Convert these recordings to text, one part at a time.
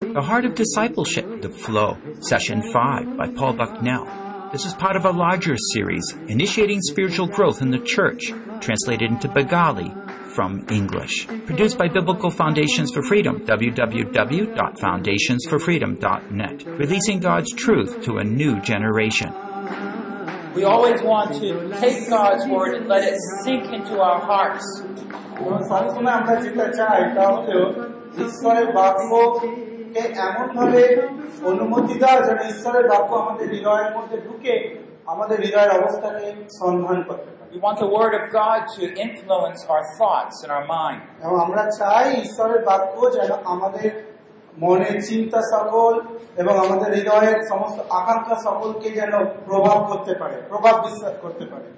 The Heart of Discipleship, The Flow, Session 5 by Paul Bucknell. This is part of a larger series, Initiating Spiritual Growth in the Church, translated into Bengali from English. Produced by Biblical Foundations for Freedom, www.foundationsforfreedom.net. Releasing God's truth to a new generation. We always want to take God's word and let it sink into our hearts. বাক্যকে এমন ভাবে অনুমতি দেওয়া যেন ঈশ্বরের বাক্য আমাদের হৃদয়ের মধ্যে ঢুকে আমাদের হৃদয়ের অবস্থাকে সন্ধান করতে পারে We want the word of God to influence our thoughts and our mind. এবং আমরা চাই ঈশ্বরের বাক্য যেন আমাদের মনের চিন্তা সকল এবং আমাদের হৃদয়ের সমস্ত আকাঙ্ক্ষা সকলকে যেন প্রভাব করতে পারে প্রভাব বিশ্বাস করতে পারে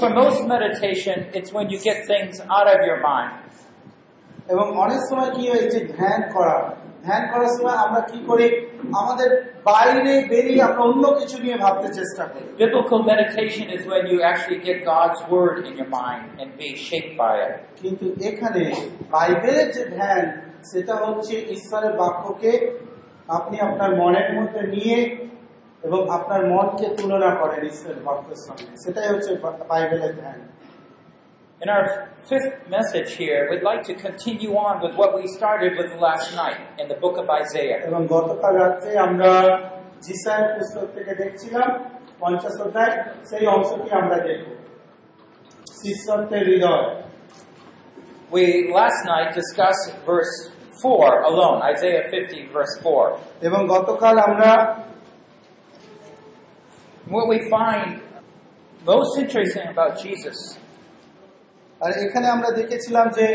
For most meditation, it's when you get things out of your mind. এবং অনেক সময় কি হয় যে ধ্যান করা ধ্যান করার সময় আমরা কি করি? আমাদের বাইরে বেরিয়ে আমরা অন্য কিছু নিয়ে ভাবতে চেষ্টা করি। Biblical meditation is when you actually get God's word in your mind and be shaped by it. কিন্তু এখানে বাইবেলের যে ধ্যান সেটা হচ্ছে ঈশ্বরের বাক্যকে আপনি আপনার মনের মধ্যে নিয়ে এবং আপনার মনকে তুলনা করেন ঈশ্বরের বাক্যের সঙ্গে। সেটাই হচ্ছে বাইবেলের ধ্যান। In our fifth message here, we'd like to continue on with what we started with last night in the book of Isaiah. এবং গতকাল রাত্রে আমরা জিসায়ের পুস্তক থেকে দেখছিলাম পঞ্চাশ অধ্যায় সেই অংশটি আমরা দেখব শিষ্যত্বের হৃদয় We last night discussed verse 4 alone, Isaiah 50, verse 4. এবং গতকাল আমরা What we find most interesting about Jesus আর এখানে আমরা দেখেছিলাম যে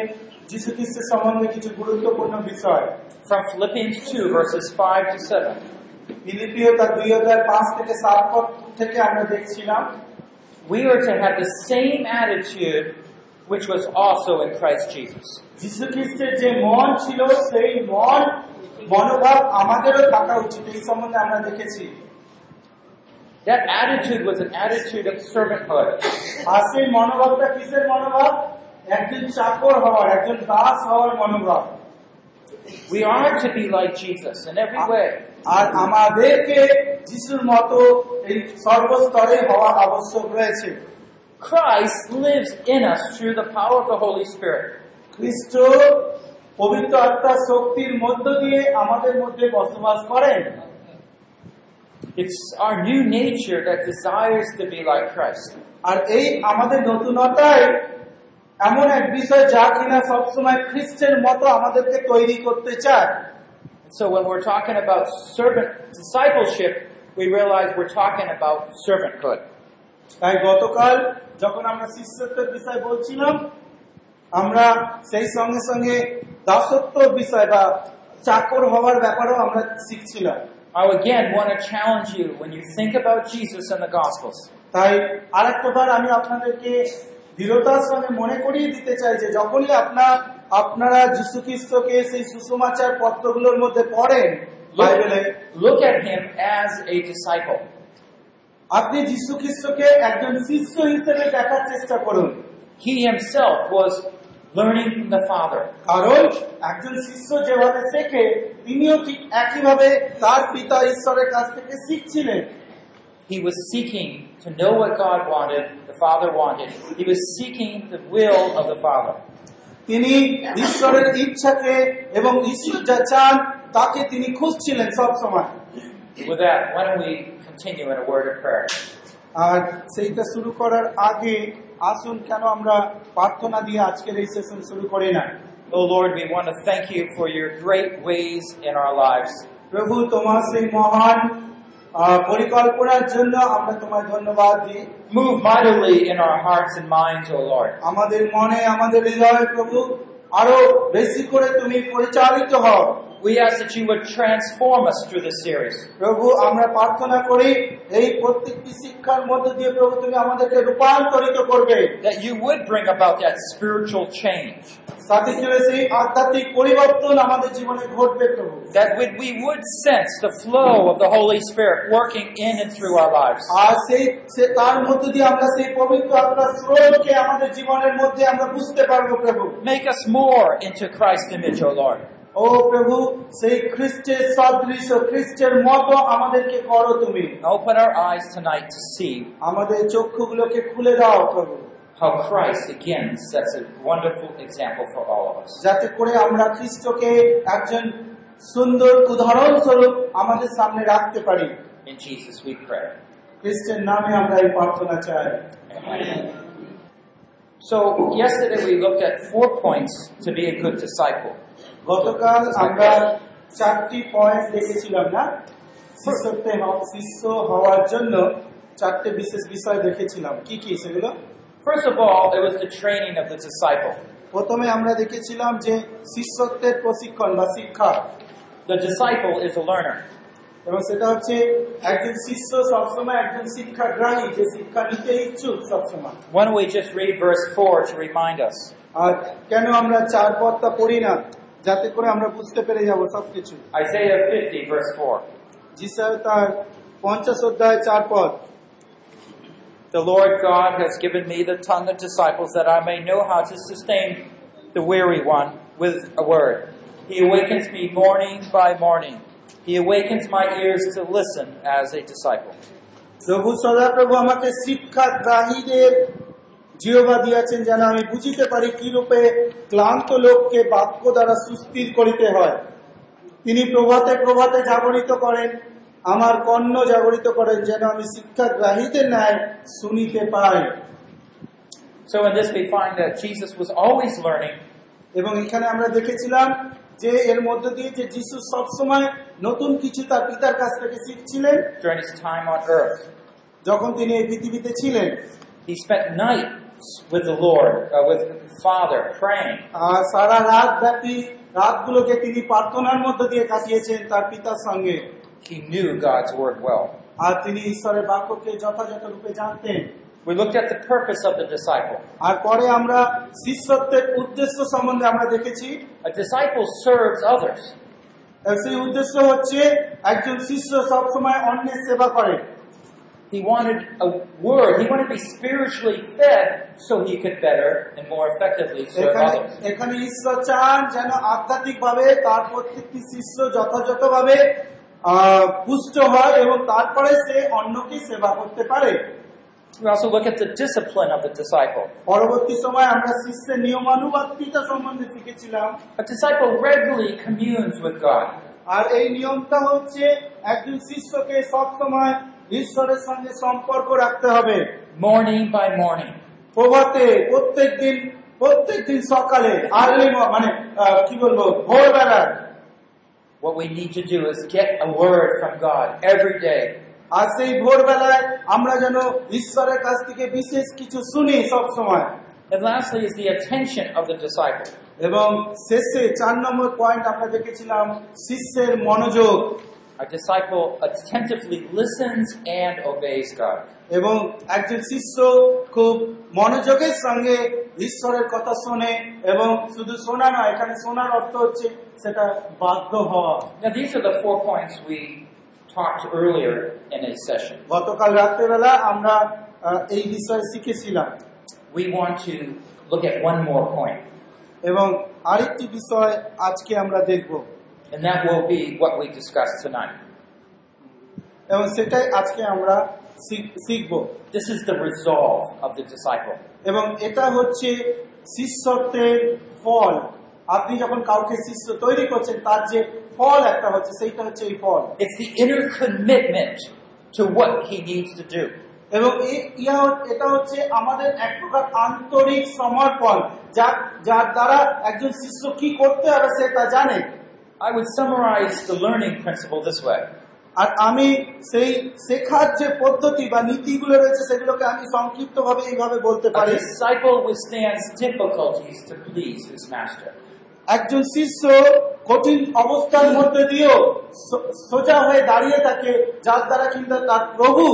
যীশু খ্রিস্টের সম্বন্ধে কিছু গুরুত্বপূর্ণ বিষয় from Philippians 2, verses 5 to 7. ফিলিপিও তার দুই হাজার পাঁচ থেকে সাত পদ থেকে আমরা দেখছিলাম We are to have the same attitude which was also in Christ Jesus. যীশু খ্রিস্টের যে মন ছিল সেই মন মনোভাব আমাদেরও থাকা উচিত এই সম্বন্ধে আমরা দেখেছি That attitude was an attitude of servanthood. আর সেই মনোভাবটা কিসের মনোভাব একজন চাকর হওয়ার একজন দাস হওয়ার মনোভাব We are to be like Jesus in every way. আর আমাদেরকে যিশুর মতো এই সর্বস্তরে হওয়া আবশ্যক রয়েছে Christ lives in us through the power of the Holy Spirit. খ্রিস্ট পবিত্র আত্মার শক্তির মধ্য দিয়ে আমাদের মধ্যে বসবাস করেন It's our new nature that desires to be like Christ. আর এই আমাদের নতুনতায় এমন এক বিষয় যা কিনা সবসময় খ্রিস্টের মতো আমাদেরকে তৈরি করতে চায় So when we're talking about servant discipleship, we realize we're talking about servanthood. তাই গতকাল যখন আমরা শিষ্যত্বের বিষয় বলছিলাম আমরা সেই সঙ্গে সঙ্গে দাসত্ব বিষয় বা চাকর হওয়ার ব্যাপারেও আমরা শিখছিলাম I again want to challenge you when you think about Jesus in the Gospels. তাই আরেকটা বার আমি আপনাদেরকে দৃঢ়তার সঙ্গে মনে করিয়ে দিতে চাই যে যখনই আপনার আপনারা যীশু খ্রিস্টকে সেই সুসমাচার পত্রগুলোর মধ্যে পড়েন বাইবেলে Look, look at him as a disciple. আপনি যীশু খ্রিস্টকে একজন শিষ্য হিসেবে দেখার চেষ্টা করুন He himself was learning from the Father. কারণ একজন শিষ্য যেভাবে শেখে তিনিও ঠিক একইভাবে তার পিতা ঈশ্বরের কাছ থেকে শিখছিলেন He was seeking to know what God wanted, the Father wanted. He was seeking the will of the Father. তিনি ঈশ্বরের ইচ্ছাকে এবং ঈশ্বর যা চান তাকে তিনি খুঁজছিলেন সব সময় With that, why don't we continue in a word of prayer? আর সেইটা শুরু করার আগে আসুন কেন আমরা প্রার্থনা দিয়ে আজকের এই সেশন শুরু করি না Oh Lord, we want to thank you for your great ways in our lives. প্রভু তোমার সেই মহান পরিকল্পনার জন্য আমরা তোমায় ধন্যবাদ দিই Move mightily in our hearts and minds, O Lord. আমাদের মনে আমাদের হৃদয়ে প্রভু আরও বেশি করে তুমি পরিচালিত হও We ask that you would transform us through this series. প্রভু আমরা প্রার্থনা করি এই প্রত্যেকটি শিক্ষার মধ্য দিয়ে প্রভু তুমি আমাদেরকে রূপান্তরিত করবে That you would bring about that spiritual change. সাথে করে সেই আধ্যাত্মিক পরিবর্তন আমাদের জীবনে ঘটবে প্রভু That would, we would sense the flow of the Holy Spirit working in and through our lives. আর সেই সে- তার মধ্য দিয়ে আমরা সেই পবিত্র আত্মার স্রোতকে আমাদের জীবনের মধ্যে আমরা বুঝতে পারবো প্রভু Make us more into Christ's image, O Lord. ও প্রভু সেই খ্রিস্টের সদৃশ খ্রিস্টের মতো আমাদেরকে করো তুমি Open our eyes tonight to see আমাদের চক্ষুগুলোকে খুলে দাও প্রভু how Christ again sets a wonderful example for all of us. যাতে করে আমরা খ্রিস্টকে একজন সুন্দর উদাহরণ স্বরূপ আমাদের সামনে রাখতে পারি In Jesus we pray. খ্রিস্টের নামে আমরা এই প্রার্থনা চাই So, yesterday we looked at four points to be a good disciple. গতকাল আমরা চারটি পয়েন্ট দেখেছিলাম না শিষ্যত্বে শিষ্য হওয়ার জন্য চারটে বিশেষ বিষয় দেখেছিলাম কি কি সেগুলো First of all, it was the training of the disciple. প্রথমে আমরা দেখেছিলাম যে শিষ্যত্বের প্রশিক্ষণ বা শিক্ষা The disciple is a learner. এবং সেটা হচ্ছে একজন শিষ্য সবসময় একজন শিক্ষাগ্রাহী যে শিক্ষা নিতে ইচ্ছুক সবসময় Why don't we just read verse 4 to remind us? আর কেন আমরা চার পদটা পড়ি না যাতে করে আমরা বুঝতে পেরে যাব সবকিছু Isaiah 50, verse 4. যিশায় তার পঞ্চাশ অধ্যায় চার পদ The Lord God has given me the tongue of disciples that I may know how to sustain the weary one with a word. He awakens me morning by morning. He awakens my ears to listen as a disciple. প্রভু সদাপ্রভু আমাকে শিক্ষাগ্রাহীদের জিহবা দিয়াছেন যেন আমি বুঝিতে পারি কি রূপে ক্লান্ত লোককে বাক্য দ্বারা সুস্থির করিতে হয়। তিনি প্রভাতে প্রভাতে জাগরিত করেন আমার কর্ণ জাগরিত করেন যেন আমি শিক্ষাগ্রাহীদের ন্যায় শুনিতে পাই। So in this we find that Jesus was always learning. এবং এখানে আমরা দেখেছিলাম যে এর মধ্য দিয়ে যে যিশু সবসময় নতুন কিছু তার পিতার কাছ থেকে শিখছিলেন during his time on earth. যখন তিনি এই পৃথিবীতে ছিলেন। He spent nights with the Lord, uh, with the Father, praying. আর সারা রাত ব্যাপী রাতগুলোকে তিনি প্রার্থনার মধ্য দিয়ে কাটিয়েছেন তার পিতার সঙ্গে He knew God's word well. আর তিনি ঈশ্বরের বাক্যকে যথাযথ রূপে জানতেন We looked at the purpose of the disciple. আর পরে আমরা শিষ্যত্বের উদ্দেশ্য সম্বন্ধে আমরা দেখেছি A disciple serves others. আর সেই উদ্দেশ্য হচ্ছে একজন শিষ্য সবসময় অন্যের সেবা করে He wanted a word. He wanted to be spiritually fed so he could better and more effectively serve এখানে others. এখানে ঈশ্বর চান যেন আধ্যাত্মিক ভাবে তার প্রত্যেকটি শিষ্য যথাযথভাবে আহ, পুষ্ট হয় এবং তারপরে সে অন্যকে সেবা করতে পারে We also look at the discipline of the disciple. পরবর্তী সময় আমরা শিষ্যের নিয়মানুবর্তিতা সম্বন্ধে শিখেছিলাম A disciple regularly communes with God. আর এই নিয়মটা হচ্ছে একজন শিষ্যকে সবসময় ঈশ্বরের সঙ্গে সম্পর্ক রাখতে হবে। মর্নিং বাই মর্নিং প্রভাতে প্রত্যেক দিন প্রত্যেক দিন সকালে আর্লি মানে কি বলব ভোরবেলায়। What we need to do is get a word from God every day. আর সেই ভোরবেলায় আমরা যেন ঈশ্বরের কাছ থেকে বিশেষ কিছু শুনি সব সময়। And lastly is the attention of the disciple. এবং শেষে চার নম্বর পয়েন্ট আমরা দেখেছিলাম শিষ্যের মনোযোগ। A disciple attentively listens and obeys God. এবং একজন শিষ্য খুব মনোযোগের সঙ্গে ঈশ্বরের কথা শোনে এবং শুধু শোনা নয় এখানে শোনার অর্থ হচ্ছে সেটা বাধ্য হওয়া Now, these are the four points we talked earlier in a session. গতকাল রাত্রেবেলা আমরা আহ, এই বিষয়ে শিখেছিলাম We want to look at one more point, এবং আরেকটি বিষয় আজকে আমরা দেখব and that will be what we discussed tonight. এবং সেটাই আজকে আমরা শিখ- শিখব This is the resolve of the disciple. এবং এটা হচ্ছে শিষ্যত্বের ফল আপনি যখন কাউকে শিষ্য তৈরি করছেন তার যে ফল একটা হচ্ছে সেইটা হচ্ছে এই ফল It's the inner commitment to what he needs to do. এবং এই- ইয়া হ- এটা হচ্ছে আমাদের এক প্রকার আন্তরিক সমর্পণ যার যার দ্বারা একজন শিষ্য কি করতে হবে সে তা জানে I would summarize the learning principle this way. আর আমি সেই শেখার যে পদ্ধতি বা নীতিগুলো রয়েছে সেগুলোকে আমি সংক্ষিপ্ত ভাবে এইভাবে বলতে A পারি disciple withstands difficulties to please his master. একজন শিষ্য কঠিন অবস্থার মধ্যে দিয়েও সো- সোজা হয়ে দাঁড়িয়ে থাকে যার দ্বারা কিন্তু তার প্রভু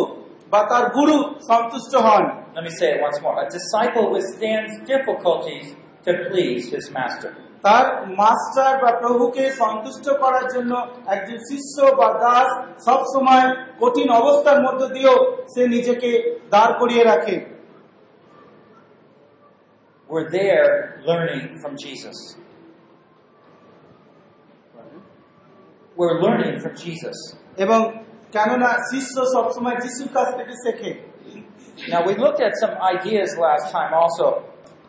বা তার গুরু সন্তুষ্ট হন Let me say it once more. A disciple withstands difficulties to please his master. তার মাস্টার বা প্রভুকে সন্তুষ্ট করার জন্য একজন শিষ্য বা দাস সব সময় কঠিন অবস্থার মধ্য দিয়েও সে নিজেকে দাঁড় করিয়ে রাখে We're there learning from Jesus. we're learning from Jesus. এবং কেননা শিষ্য সবসময় যিশুর কাছ থেকে শেখে Now, we looked at some ideas last time also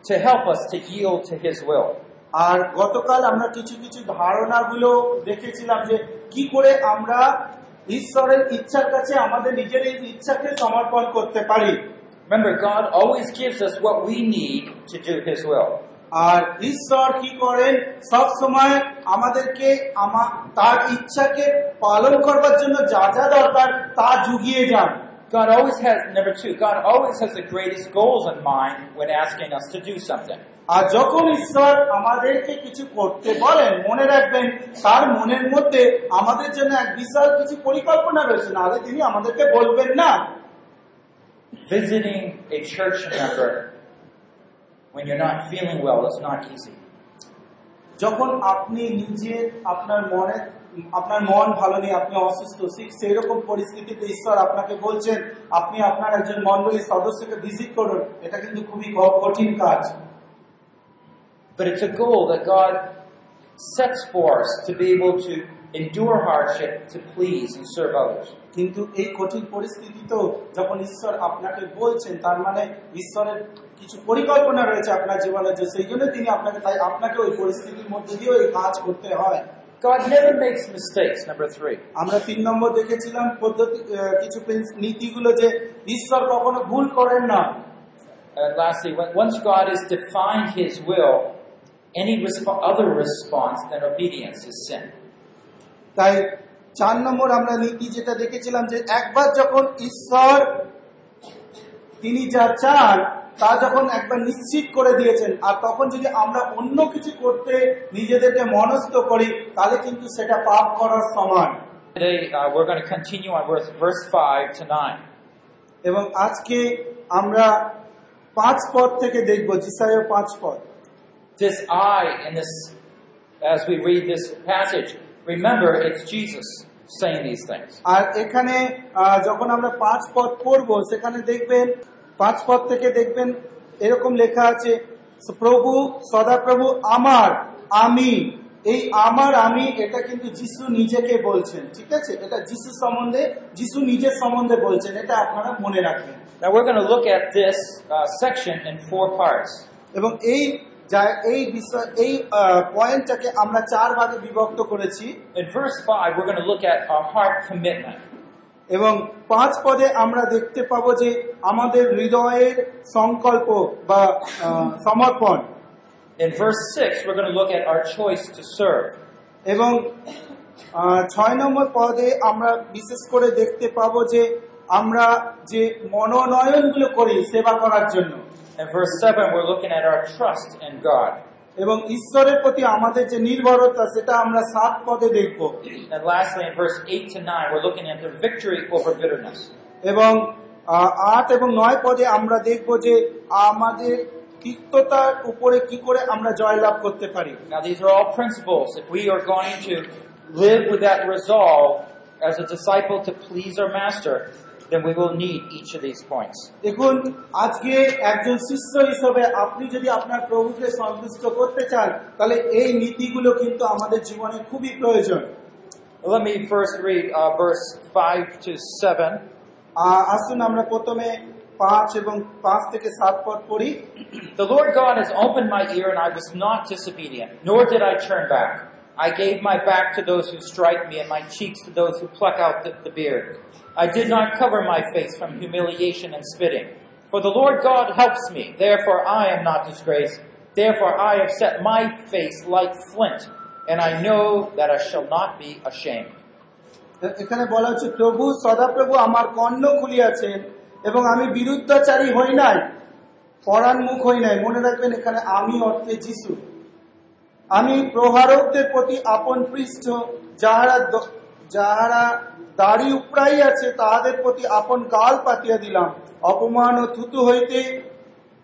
to help us to yield to His will. আর গতকাল আমরা কিছু কিছু ধারণাগুলো দেখেছিলাম যে কি করে আমরা ঈশ্বরের ইচ্ছার কাছে আমাদের নিজের এই ইচ্ছাকে সমর্পণ করতে পারি Remember, God always gives us what we need to do His will. আর ঈশ্বর কি করেন সব সময় আমাদেরকে আমা- তার ইচ্ছাকে পালন করবার জন্য যা যা দরকার তা জুগিয়ে যান God always has, number two, God always has the greatest goals in mind when asking us to do something. আর যখন ঈশ্বর আমাদেরকে কিছু করতে বলেন মনে রাখবেন তার মনের মধ্যে আমাদের জন্য এক বিশাল কিছু পরিকল্পনা রয়েছে। নাহলে তিনি আমাদেরকে বলবেন না। Visiting a church member when you're not feeling well is not easy. যখন আপনি নিজে আপনার মনে আপনার মন ভালো নেই আপনি অসুস্থ সেই রকম পরিস্থিতিতে ঈশ্বর আপনাকে বলছেন আপনি আপনার একজন মন্ডলীর সদস্যকে ভিজিট করুন। এটা কিন্তু খুবই কঠিন কাজ। But it's a goal that God sets for us to be able to endure hardship to please and serve others. কিন্তু এই কঠিন পরিস্থিতিতেও যখন ঈশ্বর আপনাকে বলছেন তার মানে ঈশ্বরের কিছু পরিকল্পনা রয়েছে আপনার জীবনে যে সেই জন্য তিনি আপনাকে তাই আপনাকে ওই পরিস্থিতির মধ্যে দিয়েও এই কাজ করতে হয় God never makes mistakes, number three. আমরা তিন নম্বর দেখেছিলাম পদ্ধতি আহ, কিছু প্রিন্স- নীতিগুলো যে ঈশ্বর কখনো ভুল করেন না And lastly, when, once God has defined His will, any resp- other response than obedience is sin. তাই চার নম্বর আমরা নীতি যেটা দেখেছিলাম যে একবার যখন ঈশ্বর তিনি যা চান তা যখন একবার নিশ্চিত করে দিয়েছেন আর তখন যদি আমরা অন্য কিছু করতে নিজেদেরকে মনস্থ করি তাহলে কিন্তু সেটা পাপ করার সমান Today, uh, we're going to continue on verse, verse 5 to 9. এবং আজকে আমরা পাঁচ পদ থেকে দেখব জিসায় পাঁচ পদ This I in this, as we read this passage, remember it's Jesus saying these things. আর এখানে যখন আমরা পাঁচ পদ পড়ব সেখানে দেখবেন পাঁচ পদ থেকে দেখবেন এরকম লেখা আছে প্রভু সদাপ্রভু আমার আমি এই আমার আমি এটা কিন্তু যিশু নিজেকে বলছেন ঠিক আছে এটা যিশু সম্বন্ধে যিশু নিজের সম্বন্ধে বলছেন এটা আপনারা মনে রাখবেন Now we're going to look at this uh, section in four parts. এবং এই যা- এই বিষয় এই পয়েন্টটাকে আমরা চার ভাগে বিভক্ত করেছি In verse 5, we're going to look at our heart commitment. এবং পাঁচ পদে আমরা দেখতে পাবো যে আমাদের হৃদয়ের সংকল্প বা সমর্পণ In verse 6, we're going to look at our choice to serve. এবং ছয় নম্বর পদে আমরা বিশেষ করে দেখতে পাবো যে আমরা যে মনোনয়নগুলো করি সেবা করার জন্য In verse 7, we're looking at our trust in God. এবং ঈশ্বরের প্রতি আমাদের যে নির্ভরতা সেটা আমরা সাত পদে দেখব And lastly, in verse 8 to 9, we're looking at the victory over bitterness. এবং আহ, আট এবং নয় পদে আমরা দেখব যে আমাদের তিক্ততার উপরে কি করে আমরা জয়লাভ করতে পারি Now, these are all principles. If we are going to live with that resolve as a disciple to please our master, then we will need each of these points. দেখুন আজকে একজন শিষ্য হিসেবে আপনি যদি আপনার প্রভুকে সন্তুষ্ট করতে চান তাহলে এই নীতিগুলো কিন্তু আমাদের জীবনে খুবই প্রয়োজন Well, let me first read uh, verse 5 to 7. আহ, আসুন আমরা প্রথমে পাঁচ এবং পাঁচ থেকে সাত পদ পড়ি The Lord God has opened my ear, and I was not disobedient, nor did I turn back. I gave my back to those who strike me, and my cheeks to those who pluck out the, the beard. I did not cover my face from humiliation and spitting. For the Lord God helps me, therefore I am not disgraced. Therefore I have set my face like flint, and I know that I shall not be ashamed. এখানে বলা হচ্ছে প্রভু সদাপ্রভু আমার কর্ণ খুলিয়াছেন এবং আমি বিরুদ্ধাচারী হই নাই পরাণ মুখ হই নাই মনে রাখবেন এখানে আমি অর্থে যিশু আমি প্রহারকদের প্রতি আপন পৃষ্ঠ যাহারা যাহারা দাড়ি উপড়াই আছে, তাহাদের প্রতি আপন গাল পাতিয়া দিলাম অপমান ও থুতু হইতে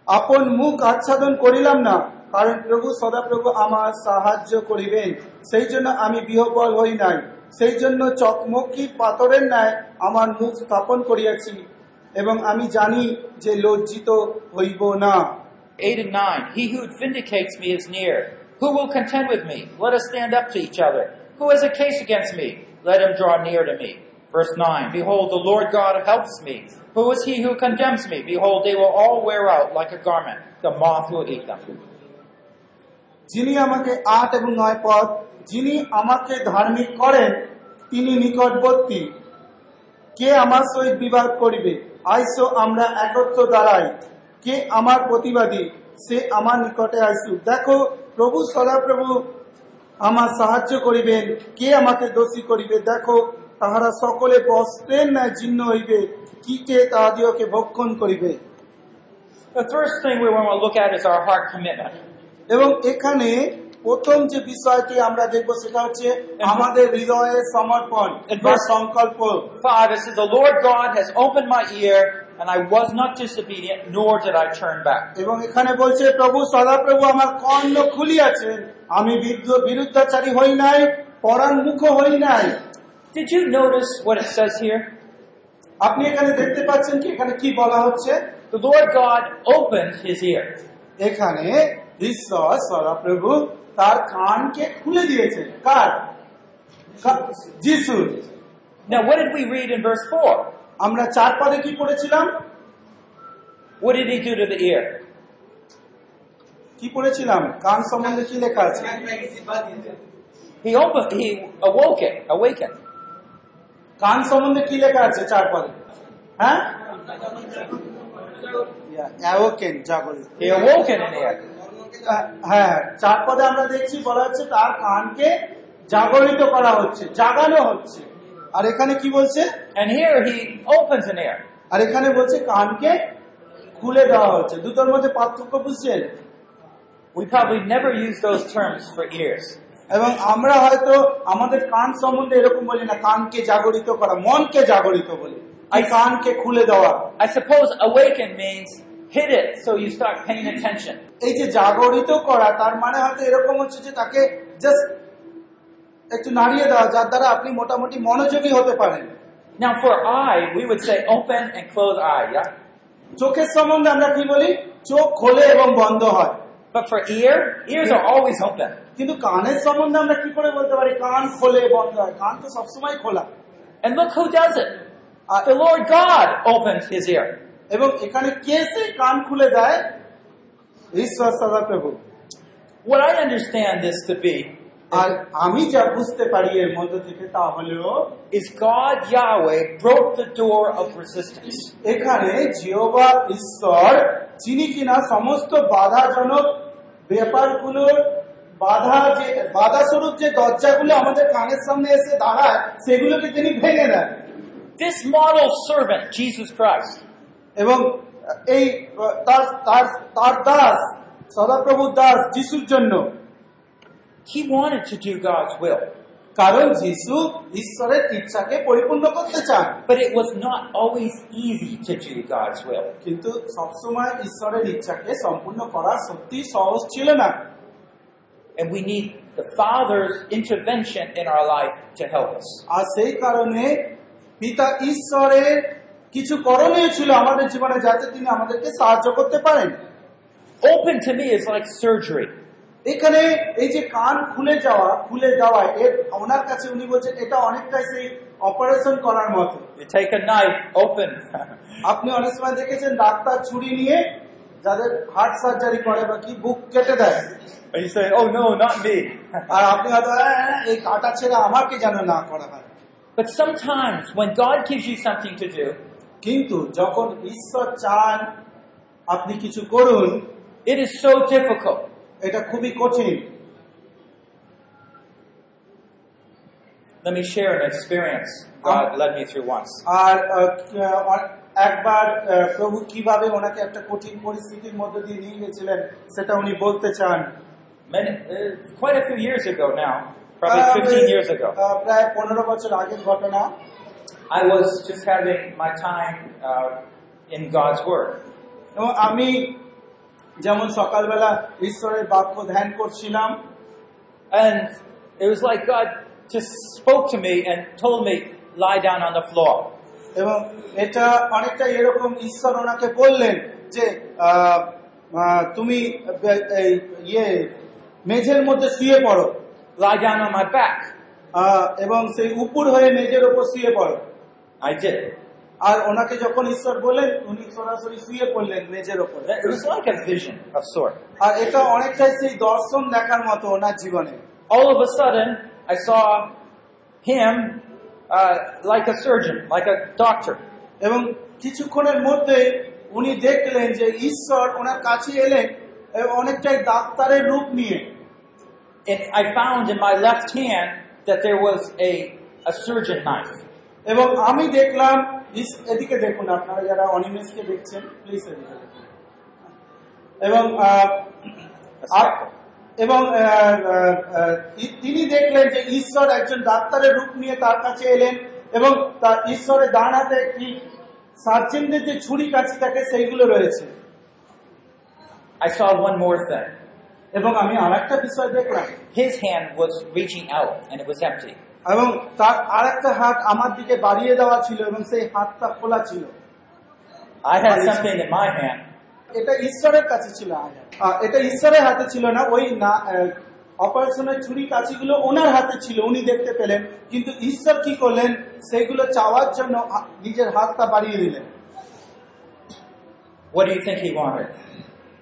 আপন মুখ আচ্ছাদন করিলাম না, কারণ প্রভু সদাপ্রভু আমার সাহায্য করিবেন সেই জন্য আমি বিহবল হই নাই সেই জন্য চকমকি পাথরের ন্যায় আমার মুখ স্থাপন করিয়াছি, এবং আমি জানি যে লজ্জিত হইব না 8 and 9. He who vindicates me is near. Who will contend with me? Let us stand up to each other. Who has a case against me? Let him draw near to me. Verse 9 Behold, the Lord God helps me. Who is he who condemns me? Behold, they will all wear out like a garment. The moth will eat them. যিনি আমাকে আট এবং নয় পদ যিনি আমাকে ধার্মিক করেন তিনি নিকটবর্তী কে আমার সহিত বিবাদ করিবে আইসো আমরা একত্র দাঁড়াই কে আমার প্রতিবাদী সে আমার নিকটে আইসু দেখো প্রভু সদাপ্রভু আমার সাহায্য করিবেন কে আমাকে দোষী করিবে দেখো তাহারা সকলে বস্ত্রের ন্যায় জীর্ণ হইবে। কীটে তাহাদিওকে ভক্ষণ করিবে। The first thing we want to look at is our heart commitment. এবং এখানে প্রথম যে বিষয়টি আমরা দেখব সেটা হচ্ছে আমাদের হৃদয়ের সমর্পণ বা সংকল্প। 5, it says, The Lord God has opened my ear, and I was not disobedient, nor did I turn back. এবং এখানে বলছে প্রভু সদাপ্রভু আমার কর্ণ খুলিয়াছেন। আমি বিরুদ্ধ বিরুদ্ধাচারী হই নাই পরাণ মুখ হই নাই। Did you notice what it says here? আপনি এখানে দেখতে পাচ্ছেন কি এখানে কি বলা হচ্ছে The Lord God opened his ear. এখানে ঈশ্বর সদাপ্রভু তার কানকে খুলে দিয়েছেন কার কা- যিশুর Now, what did we read in verse 4? আমরা চার পদে কি পড়েছিলাম What did he do to the ear? কি পড়েছিলাম কান সম্বন্ধে কি লেখা আছে He opened, he awoke it, awakened. কান সম্বন্ধে কি লেখা আছে চার পদে? হ্যাঁ? হ্যাঁ হ্যাঁ, চার পদে আমরা দেখছি বলা হচ্ছে তার কানকে জাগরিত করা হচ্ছে জাগানো হচ্ছে। আর এখানে কি বলছে? And here he opens an আর এখানে বলছে কানকে খুলে দেওয়া হচ্ছে। দুটোর মধ্যে পার্থক্য বুঝছেন? We probably never use those terms for ears. এবং আমরা হয়তো আমাদের কান সম্বন্ধে এরকম বলি না কানকে জাগরিত করা মনকে জাগরিত বলি। এই কানকে খুলে দেওয়া। I suppose awaken means hit it so you start paying attention. এই যে জাগরিত করা তার মানে হয়তো এরকম হচ্ছে যে তাকে জাস্ট একটু নাড়িয়ে দেওয়া যার দ্বারা আপনি মোটামুটি মনোযোগী হতে পারেন। Now for eye, we would say open and close eye, yeah? চোখের সম্বন্ধে আমরা কি বলি? চোখ খোলে এবং বন্ধ হয়। But for ear, ears are always open. কিন্তু কানের সম্বন্ধে আমরা কি করে বলতে পারি কান খোলে বন্ধ হয় কান তো সবসময় খোলা And look who does it. R- The Lord God opens his ear. এবং এখানে কে সে কান খুলে দেয় ঈশ্বর সদা প্রভু What I understand this to be আর আমি যা বুঝতে পারি এর মধ্য থেকে তা হলো is God Yahweh broke the door of resistance. এখানে জিওবা ঈশ্বর যিনি কিনা সমস্ত বাধাজনক ব্যাপারগুলোর বাধা যে বাধা স্বরূপ যে দরজাগুলো আমাদের কানের সামনে এসে দাঁড়ায় সেগুলোকে তিনি ভেঙে দেন। This model servant, Jesus Christ, এবং এই তার তার তার দাস সদাপ্রভু দাস যিশুর জন্য। He wanted to do God's will. কারণ যিশু ঈশ্বরের ইচ্ছাকে পরিপূর্ণ করতে চান। But it was not always easy to do God's will. কিন্তু সবসময় ঈশ্বরের ইচ্ছাকে সম্পূর্ণ করা সত্যি সহজ ছিল না। And we need the Father's intervention in our life to help us. আর সেই কারণে পিতা ঈশ্বরের কিছু করণীয় ছিল আমাদের জীবনে যাতে তিনি আমাদেরকে সাহায্য করতে পারেন Open to me is like surgery. এখানে এই যে কান খুলে যাওয়া খুলে যাওয়া এর ওনার কাছে উনি বলছেন এটা অনেকটাই সেই অপারেশন করার মতো. আপনি অনেক সময় দেখেছেন ডাক্তার ছুরি নিয়ে যাদের হার্ট সার্জারি করে বা কি বুক কেটে দেয় and you say, oh no, not me. আর আপনি হয়তো "আহ, এই কাটা ছেড়ে আমাকে যেন না করা হয় but sometimes when God gives you something to do, কিন্তু যখন ঈশ্বর চান আপনি কিছু করুন it is so difficult. এটা খুবই কঠিন Let me share an experience God led me through once. আর আহ, একবার আহ, প্রভু কিভাবে ওনাকে একটা কঠিন পরিস্থিতির মধ্যে দিয়ে নিয়ে গেছিলেন সেটা উনি বলতে চান Many, uh, quite a few years ago now, probably 15 years ago. আহ, প্রায় পনেরো বছর আগের ঘটনা I was just having my time uh, in God's Word. এবং আমি যেমন সকালবেলা ঈশ্বরের বাক্য ধ্যান করছিলাম And it was like God just spoke to me and told me, lie down on the floor. এবং এটা অনেকটা এরকম ঈশ্বর ওনাকে বললেন যে তুমি এই ইয়ে মেঝের মধ্যে শুয়ে পড়ো Lie down on my back. এবং সেই উপর হয়ে মেঝের ওপর শুয়ে পড়ো I did. আর ওনাকে যখন ঈশ্বর বললেন উনি সরাসরি শুয়ে পড়লেন মেজের ওপর It was like a vision of sort. আর এটা অনেকটাই সেই দর্শন দেখার মতো ওনার জীবনে All of a sudden, I saw him like a surgeon, like a doctor. এবং কিছুক্ষণের মধ্যে উনি দেখলেন যে ঈশ্বর ওনার কাছে এলেন অনেকটাই ডাক্তারের রূপ নিয়ে And I found in my left hand that there was a, a surgeon knife. এবং আমি দেখলাম এদিকে দেখুন আপনারা যারা অনিমেষকে দেখছেন প্লিজ এদিকে দেখুন এবং এবং তিনি দেখলেন যে ঈশ্বর একজন ডাক্তারের রূপ নিয়ে তার কাছে এলেন এবং তার ঈশ্বরের ডান হাতে একটি সার্জেনদের যে ছুরি কাছে থাকে সেইগুলো রয়েছে I saw one more thing. এবং আমি আরেকটা বিষয় দেখলাম His hand was reaching out and it was empty. এবং তার আর একটা হাত আমার দিকে বাড়িয়ে দেওয়া ছিল এবং সেই হাতটা খোলা ছিল I had something in my hand এটা ঈশ্বরের কাছে ছিল এটা ঈশ্বরের হাতে ছিল না ওই না অপারেশনের ছুরি কাছিগুলো ওনার হাতে ছিল উনি দেখতে পেলেন। কিন্তু ঈশ্বর কি করলেন? সেগুলো চাওয়ার জন্য নিজের হাতটা বাড়িয়ে দিলেন। What do you think he wanted?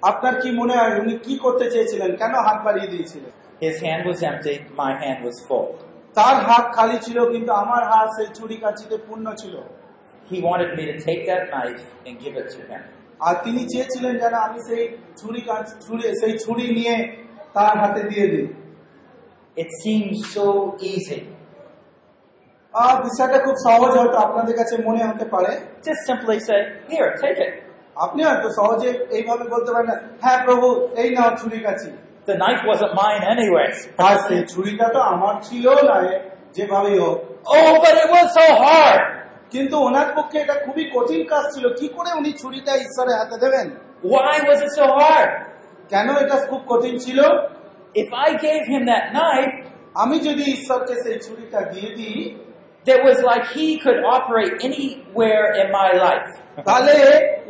আপনার কি মনে হয় উনি কি করতে চেয়েছিলেন? কেন হাত বাড়িয়ে দিয়েছিলেন? His hand was empty, my hand was full. তার হাত খালি ছিল কিন্তু আমার হাত সেই ছুরি কাছিতে পূর্ণ ছিল। He wanted me to take that knife and give it to him. আর তিনি চেয়েছিলেন যেন আমি সেই ছুরি ছুরি সেই ছুরি নিয়ে তার হাতে দিয়ে দিই It seems so easy. আর বিষয়টা খুব সহজ হয়তো আপনাদের কাছে মনে হতে পারে Here, take it. আপনি হয়তো সহজে এইভাবে বলতে পারেন না, হ্যাঁ প্রভু এই নাও ছুরি কাছি The knife wasn't mine, anyways. আর সেই ছুরিটা তো আমার ছিল না যেভাবেই হোক Oh, but it was so hard. কিন্তু ওনার পক্ষে এটা খুবই কঠিন কাজ ছিল কি করে উনি ছুরিটা ঈশ্বরের হাতে দেবেন Why was it so hard? কেন এটা খুব কঠিন ছিল If I gave him that knife, আমি যদি ঈশ্বরকে সেই ছুরিটা দিয়ে দিই that was like he could operate anywhere in my life. তাহলে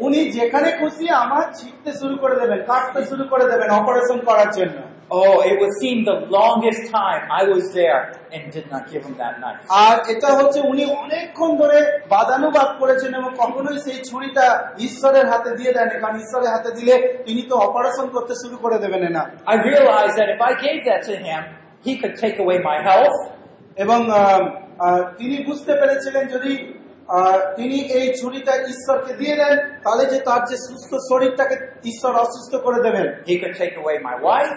উনি যেখানে খুশি আমার ছিটতে শুরু করে দেবেন কাটতে শুরু করে দেবেন অপারেশন করার জন্য Oh, it would seem the longest time I was there and did not give him that knife. আর এটা হচ্ছে উনি অনেকক্ষণ ধরে বাদানুবাদ করেছেন এবং কখনোই সেই ছুরিটা ঈশ্বরের হাতে দিয়ে দেন কারণ ঈশ্বরের হাতে দিলে তিনি তো অপারেশন করতে শুরু করে দেবেন না। I realized that if I gave that to him, he could take away my health, এবং তিনি বুঝতে পেরেছিলেন যদি তিনি এই ছুরিটা ঈশ্বরকে দিয়ে দেন তাহলে যে তার যে সুস্থ শরীরটাকে ঈশ্বর অসুস্থ করে দেবেন। He could take away my wife,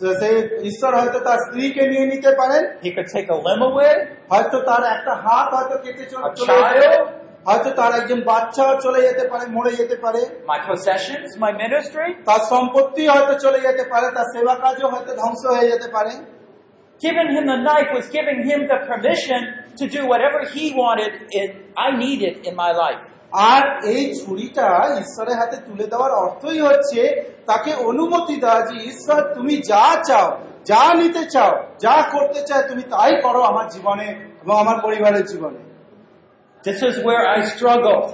তো সেই ঈশ্বর হয়তো তার স্ত্রীকে নিয়ে নিতে পারেন he could take a limb away, হয়তো তার একটা হাত হয়তো কেটে চলে a চলে যেতে- child, হয়তো তার একজন বাচ্চাও চলে যেতে পারে মরে যেতে পারে my possessions, my ministry. তার সম্পত্তি হয়তো চলে যেতে পারে তার সেবা কাজও হয়তো ধ্বংস হয়ে যেতে পারে Giving him the knife was giving him the permission to do whatever he wanted and I needed in my life. আর এই ছুরিটা ঈশ্বরের হাতে তুলে দেওয়ার অর্থই হচ্ছে তাকে অনুমতি দেওয়া যে ঈশ্বর তুমি যা চাও যা নিতে চাও যা করতে চাও তুমি তাই করো আমার জীবনে এবং আমার পরিবারের জীবনে This is where I struggled.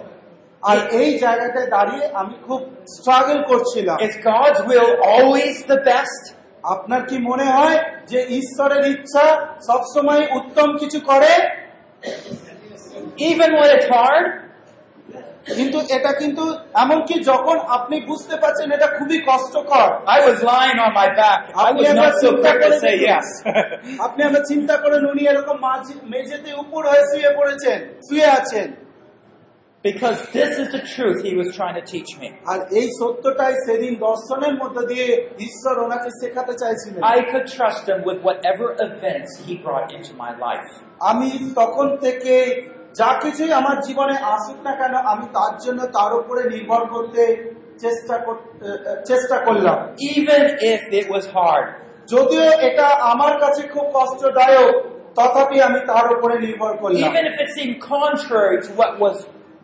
আর এই জায়গাটায় দাঁড়িয়ে আমি খুব স্ট্রাগল করছিলাম Is God's will always the best? আপনার কি মনে হয় যে ঈশ্বরের ইচ্ছা সবসময় উত্তম কিছু করে Even when it's hard? কিন্তু এটা কিন্তু এমনকি যখন আপনি বুঝতে পারছেন এটা খুবই কষ্টকর I was lying on my back. I was not so quick to say আপনি আমরা চিন্তা করেন উনি এরকম মেঝেতে উপর হয়ে শুয়ে পড়েছেন শুয়ে আছেন because this is the truth he was trying to teach me. আর এই সত্যটাই সেদিন দর্শনের মধ্যে দিয়ে ঈশ্বর ওনাকে শেখাতে চাইছিলেন I could trust him with whatever events he brought into my life. আমি তখন থেকে যা কিছুই আমার জীবনে আসুক না কেন আমি তার জন্য তার উপরে নির্ভর করতে চেষ্টা চেষ্টা করলাম Even if it was hard. যদিও এটা আমার কাছে খুব কষ্টদায়ক তথাপি আমি তার উপরে নির্ভর করলাম Even if it seemed contrary to what was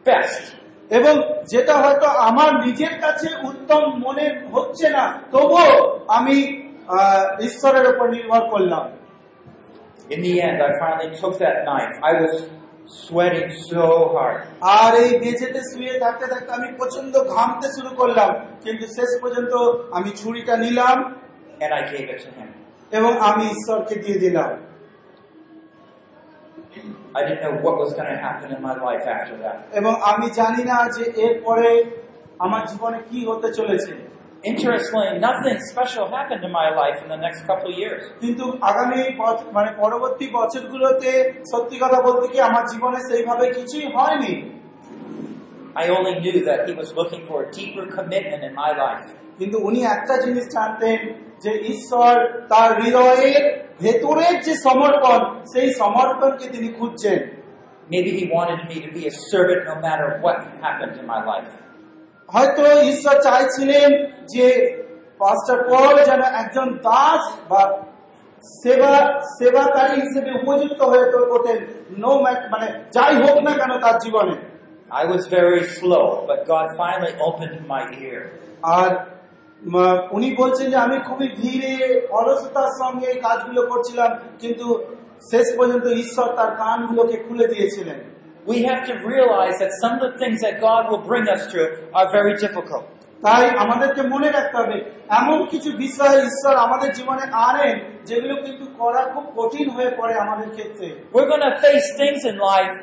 best. এবং যেটা হয়তো আমার নিজের কাছে উত্তম মনে হচ্ছে না তবুও আমি ঈশ্বরের উপর নির্ভর করলাম In the end, I finally took that knife. I was sweating so hard. আর এই মেঝেতে শুয়ে থাকতে থাকতে আমি প্রচণ্ড ঘামতে শুরু করলাম কিন্তু শেষ পর্যন্ত আমি ছুরিটা নিলাম And I gave it to him. এবং আমি ঈশ্বরকে দিয়ে দিলাম I didn't know what was going to happen in my life after that. এবং আমি জানি না যে এরপরে আমার জীবনে কি হতে চলেছে Interestingly, nothing special happened in my life in the next couple of years. কিন্তু আগামী বছ- মানে পরবর্তী বছরগুলোতে সত্যি কথা বলতে কি আমার জীবনে সেইভাবে কিছুই হয়নি I only knew that he was looking for a deeper commitment in my life. কিন্তু উনি একটা জিনিস জানতেন যে ঈশ্বর তার হৃদয়ের ভেতরের যে সমর্পণ সেই সমর্পণকে তিনি খুঁজছেন Maybe he wanted me to be a servant no matter what happened in my life. হয়তো ঈশ্বর চাইছিলেন যে পাস্টার পল যেন একজন দাস বা সেবা সেবাকারী হিসেবে উপযুক্ত হয়ে ওঠেন নো মানে যাই হোক না কেন তার জীবনে। I was very slow, but God finally opened my ear. আর উনি বলছেন যে আমি খুবই ধীরে অলসতার সঙ্গে এই কাজগুলো করছিলাম কিন্তু শেষ পর্যন্ত ঈশ্বর তার কানগুলোকে খুলে দিয়েছিলেন। We have to realize that some of the things that God will bring us through are very difficult. তাই আমাদেরকে মনে রাখতে হবে এমন কিছু বিষয় ঈশ্বর আমাদের জীবনে আনেন যেগুলো কিন্তু করা খুব কঠিন হয়ে পড়ে আমাদের ক্ষেত্রে We're going to face things in life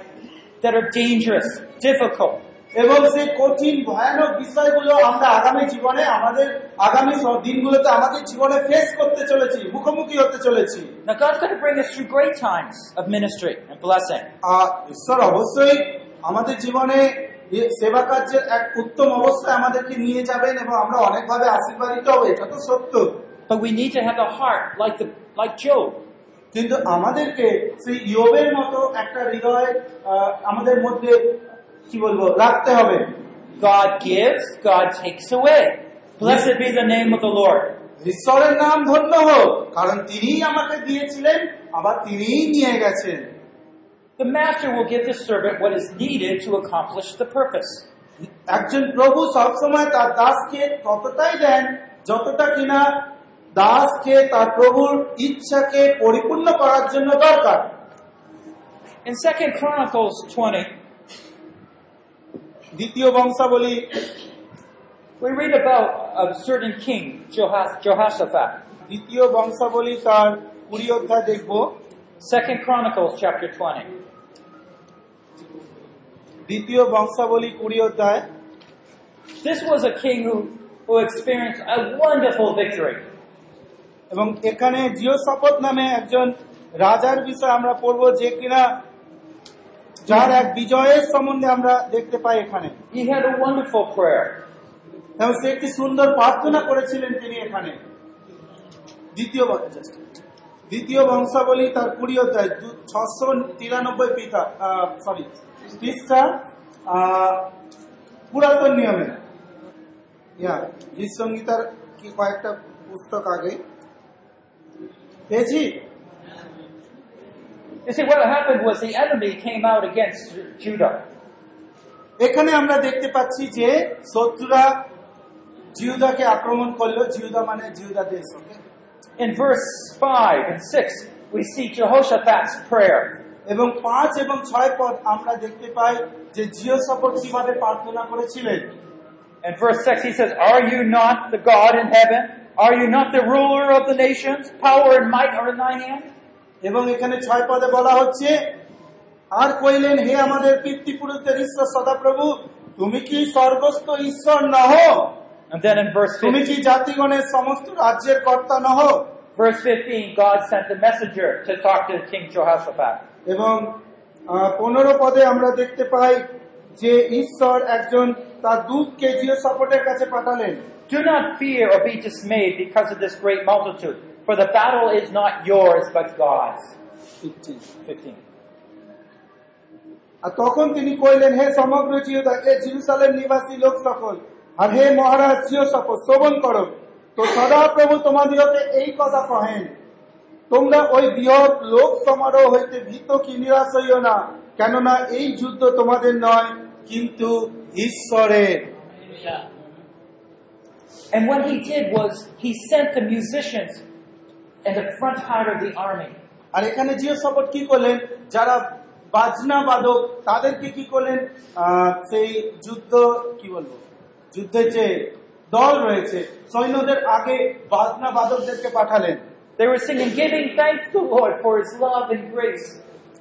that are dangerous, difficult. এবং সেই কঠিন ভয়ানক বিষয়গুলো আমরা আগামী জীবনে আমাদের আগামী দিনগুলোতে আমাদের জীবনে ফেস করতে চলেছি মুখোমুখি হতে চলেছি Now, God's going to bring us through great times of ministry and blessing. ঈশ্বর অবশ্যই আমাদের জীবনে সেবা কার্যের এক উত্তম অবস্থায় আমাদেরকে নিয়ে যাবেন এবং আমরা অনেকভাবে আশীর্বাদিত হব এটা তো সত্য But we need to have a heart like the like Job. কিন্তু আমাদেরকে সেই ইয়োবের মতো একটা হৃদয় আমাদের মধ্যে কি বলব রাখতে হবে God gives, God takes away. Blessed be the name of the Lord. ঈশ্বরের নাম ধন্য হোক কারণ তিনিই আমাকে দিয়েছিলেন আবার তিনিই নিয়ে গেছেন The master will give the servant what is needed to accomplish the purpose. একজন প্রভু সবসময় তার দাসকে ততটাই দেন যতটা কিনা দাসকে তার প্রভুর ইচ্ছাকে পরিপূর্ণ করার জন্য দরকার In Second Chronicles 20, দ্বিতীয় বংশাবলী we read about a certain king, Jehosh- Jehoshaphat. দ্বিতীয় বংশাবলী তার কুড়ি অধ্যায় দেখব Second Chronicles chapter 20. দ্বিতীয় বংশাবলী কুড়ি অধ্যায় This was a king who, who experienced a wonderful victory. এবং এখানে জিও শপথ নামে একজন রাজার বিষয় আমরা পড়ব যে কিনা যার এক বিজয়ের সম্বন্ধে আমরা দেখতে পাই এখানে He had a wonderful prayer. এবং সে একটি সুন্দর প্রার্থনা করেছিলেন তিনি এখানে দ্বিতীয়. দ্বিতীয় বংশাবলী তার কুড়ি অধ্যায় ছশো তিরানব্বই পৃথা সরি পৃষ্ঠা পুরাতন নিয়মে ইয়া গীত সঙ্গীতার কি কয়েকটা পুস্তক আগে পেয়েছি You see, what happened was the enemy came out against Judah. এখানে আমরা দেখতে পাচ্ছি যে শত্রুরা জিহুদাকে আক্রমণ করলো জিহুদা মানে জিহুদা দেশ ওকে In verse 5 and 6, we see Jehoshaphat's prayer. এবং পাঁচ এবং ছয় পদ আমরা দেখতে পাই যে জিও সপট কিভাবে প্রার্থনা করেছিলেন In verse 6, he says, Are you not the God in heaven? Are you not the ruler of the nations? Power and might are in thy hand. এবং এখানে ছয় পদে বলা হচ্ছে আর কইলেন হে আমাদের পিতৃপুরুষদের ঈশ্বর সদাপ্রভু তুমি কি সর্বস্ত ঈশ্বর নহ? And then in verse তুমি কি জাতিগণের সমস্ত রাজ্যের কর্তা নহ? Verse 15, God sent a messenger to talk to King Jehoshaphat. এবং পনেরো পদে আমরা দেখতে পাই যে ঈশ্বর একজন তার দূতকে জিও সাপোর্টের কাছে পাঠালেন। Do not fear or be dismayed because of this great multitude, for the battle is not yours but God's. 15. আর তখন তিনি কইলেন হে সমগ্র জিহুদা এ জিরুসালেম নিবাসী লোক সকল আর হে মহারাজ জিও সকল শ্রবণ করো তো সদা প্রভু তোমাদিগকে এই কথা কহেন তোমরা ওই বৃহৎ লোক সমারোহ হইতে ভীত কি নিরাশ হইও না কেননা এই যুদ্ধ তোমাদের নয় কিন্তু ঈশ্বরের And what he did was he sent the musicians in the front part of the army. আর এখানে জিও সাপোর্ট কি করলেন? যারা বাজনা বাদক তাদেরকে কি করলেন? সেই যুদ্ধ কি বলব? যুদ্ধের যে দল রয়েছে সৈন্যদের আগে বাজনা বাদকদেরকে পাঠালেন। They were singing, giving thanks to the Lord for his love and grace.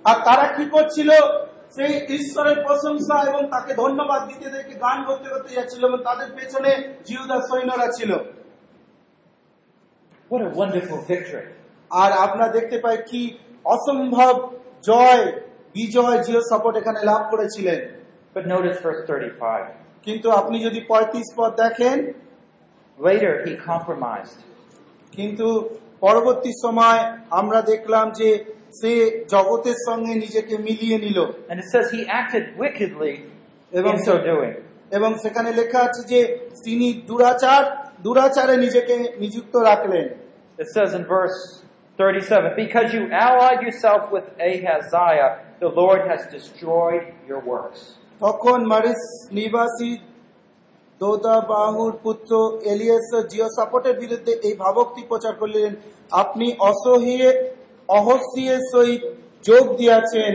আর তারা কি করছিল? সেই ঈশ্বরের প্রশংসা এবং তাকে ধন্যবাদ দিতে দেখে গান করতে করতে যাচ্ছিল এবং তাদের পেছনে জিহুদার সৈন্যরা ছিল। What a wonderful victory. আর আমরা দেখতে পাই কি অসম্ভব জয় বিজয় জিও সাপোর্ট এখানে লাভ করেছিলেন But notice verse 35. কিন্তু আপনি যদি পঁয়ত্রিশ পদ দেখেন Later, he compromised. কিন্তু পরবর্তী সময় আমরা দেখলাম যে সে জগতের সঙ্গে নিজেকে মিলিয়ে নিল And it says he acted wickedly এবং so doing. এবং সেখানে লেখা আছে যে তিনি দুরাচার দুরাচারে নিজেকে নিযুক্ত রাখলেন। It says in verse 37, Because you allied yourself with Ahaziah, the Lord has destroyed your works. তখন মারিস নিবাসী দোদাবাহুর পুত্র এলিয়াস জিও সাপোর্টের বিরুদ্ধে এই ভাবক্তি প্রচার করলেন আপনি অসহ্যে অহস্যের সহিত যোগ দিয়াছেন।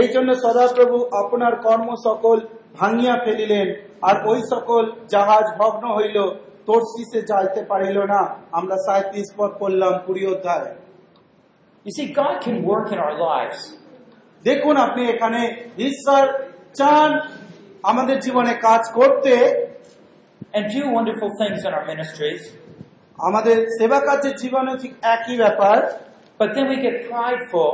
এই জন্য সদাপ্রভু আপনার কর্ম সকল ভাঙিয়া ফেলিলেন আর ওই সকল জাহাজ ভগ্ন হইল। তর্সিসে যাইতে পারিল না আমরা সাঁত্রিশ পদ পড়লাম কুড়ি অধ্যায় You see, God can work in our lives. দেখুন আপনি এখানে ঈশ্বর চান আমাদের জীবনে কাজ করতে and do wonderful things in our ministries, আমাদের সেবা কার্যের জীবনে ঠিক একই ব্যাপার but then we get prideful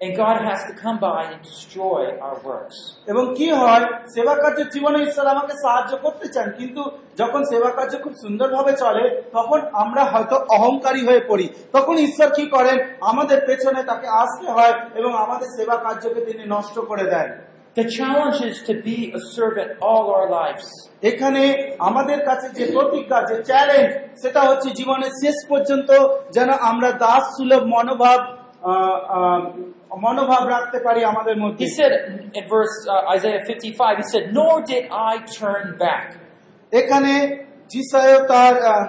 and God has to come by and destroy our works. এবং কি হয় সেবা কার্যের জীবনে ঈশ্বর আমাকে সাহায্য করতে চান কিন্তু যখন সেবা কার্য খুব সুন্দরভাবে চলে তখন আমরা হয়তো অহংকারী হয়ে পড়ি তখন ঈশ্বর কি করেন আমাদের পেছনে তাকে আসতে হয় এবং আমাদের সেবা কার্যকে তিনি নষ্ট করে দেন The challenge is to be a servant all our lives. এখানে আমাদের কাছে যে প্রতিজ্ঞা যে চ্যালেঞ্জ সেটা হচ্ছে জীবনের শেষ পর্যন্ত যেন আমরা দাস সুলভ মনোভাব মনোভাব রাখতে পারি আমাদের মধ্যে He said in verse uh, Isaiah 55, he said, Nor did I turn back. এখানে যিশায় তার আহ,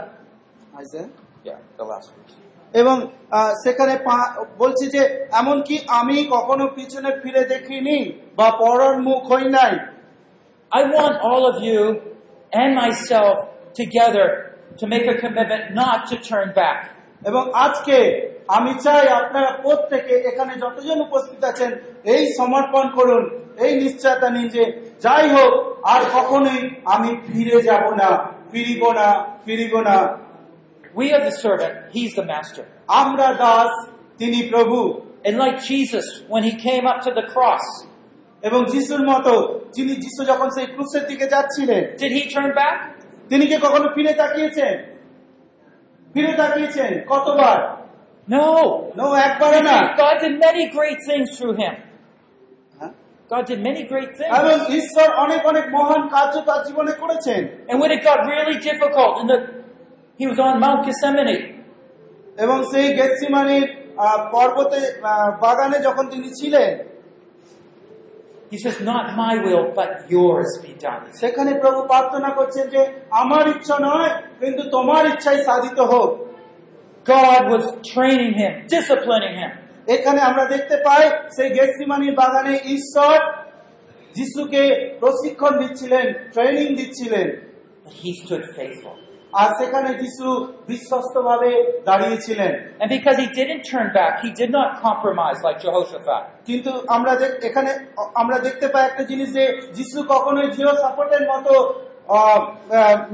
Isaiah? Yeah, the last verse. এবং আহ, সেখানে পা- বলছে যে এমনকি আমি কখনো পিছনে ফিরে দেখিনি বা পরর মুখ হই নাই I want all of you and myself together to make a commitment not to turn back. এবং আজকে আমি চাই আপনারা প্রত্যেকে এখানে যতজন উপস্থিত আছেন এই সমর্পণ করুন এই নিশ্চয়তা নিন যে যাই হোক আর কখনোই আমি ফিরে যাব না। ফিরিব না ফিরিব না। We are the servant, he's the master. আমরা দাস তিনি প্রভু। And like Jesus, when he came up to the cross, এবং যিশুর মতো যিনি যিশু যখন সেই ক্রুশের দিকে যাচ্ছিলেন did he turn back? তিনি কি কখনো ফিরে তাকিয়েছেন? ফিরে তাকিয়েছেন? কতবার? No. নো একবারে না God did many great things through him. হ্যাঁ? God did many great এবং things. ঈশ্বর অনেক অনেক মহান কার্য তার জীবনে করেছেন And when it got really difficult, and the, he was on Mount Gethsemane, এবং সেই গেতসিমানির পর্বতে বাগানে যখন তিনি ছিলেন he says, Not my will, but yours be done. সেখানে প্রভু প্রার্থনা করছেন যে আমার ইচ্ছা নয় কিন্তু তোমার ইচ্ছাই সাধিত হোক God was training him, disciplining him. এখানে আমরা দেখতে পাই সেই গেতসিমানির বাগানে ঈশ্বর যিশুকে প্রশিক্ষণ দিচ্ছিলেন ট্রেনিং দিচ্ছিলেন But he stood faithful. আর সেখানে যিশু বিশ্বস্ত ভাবে দাঁড়িয়েছিলেন And because he didn't turn back, he did not compromise like Jehoshaphat. কিন্তু আমরা এখানে আমরা দেখতে পাই একটা জিনিস যে যিশু কখনোই জিও সাপোর্টের মতো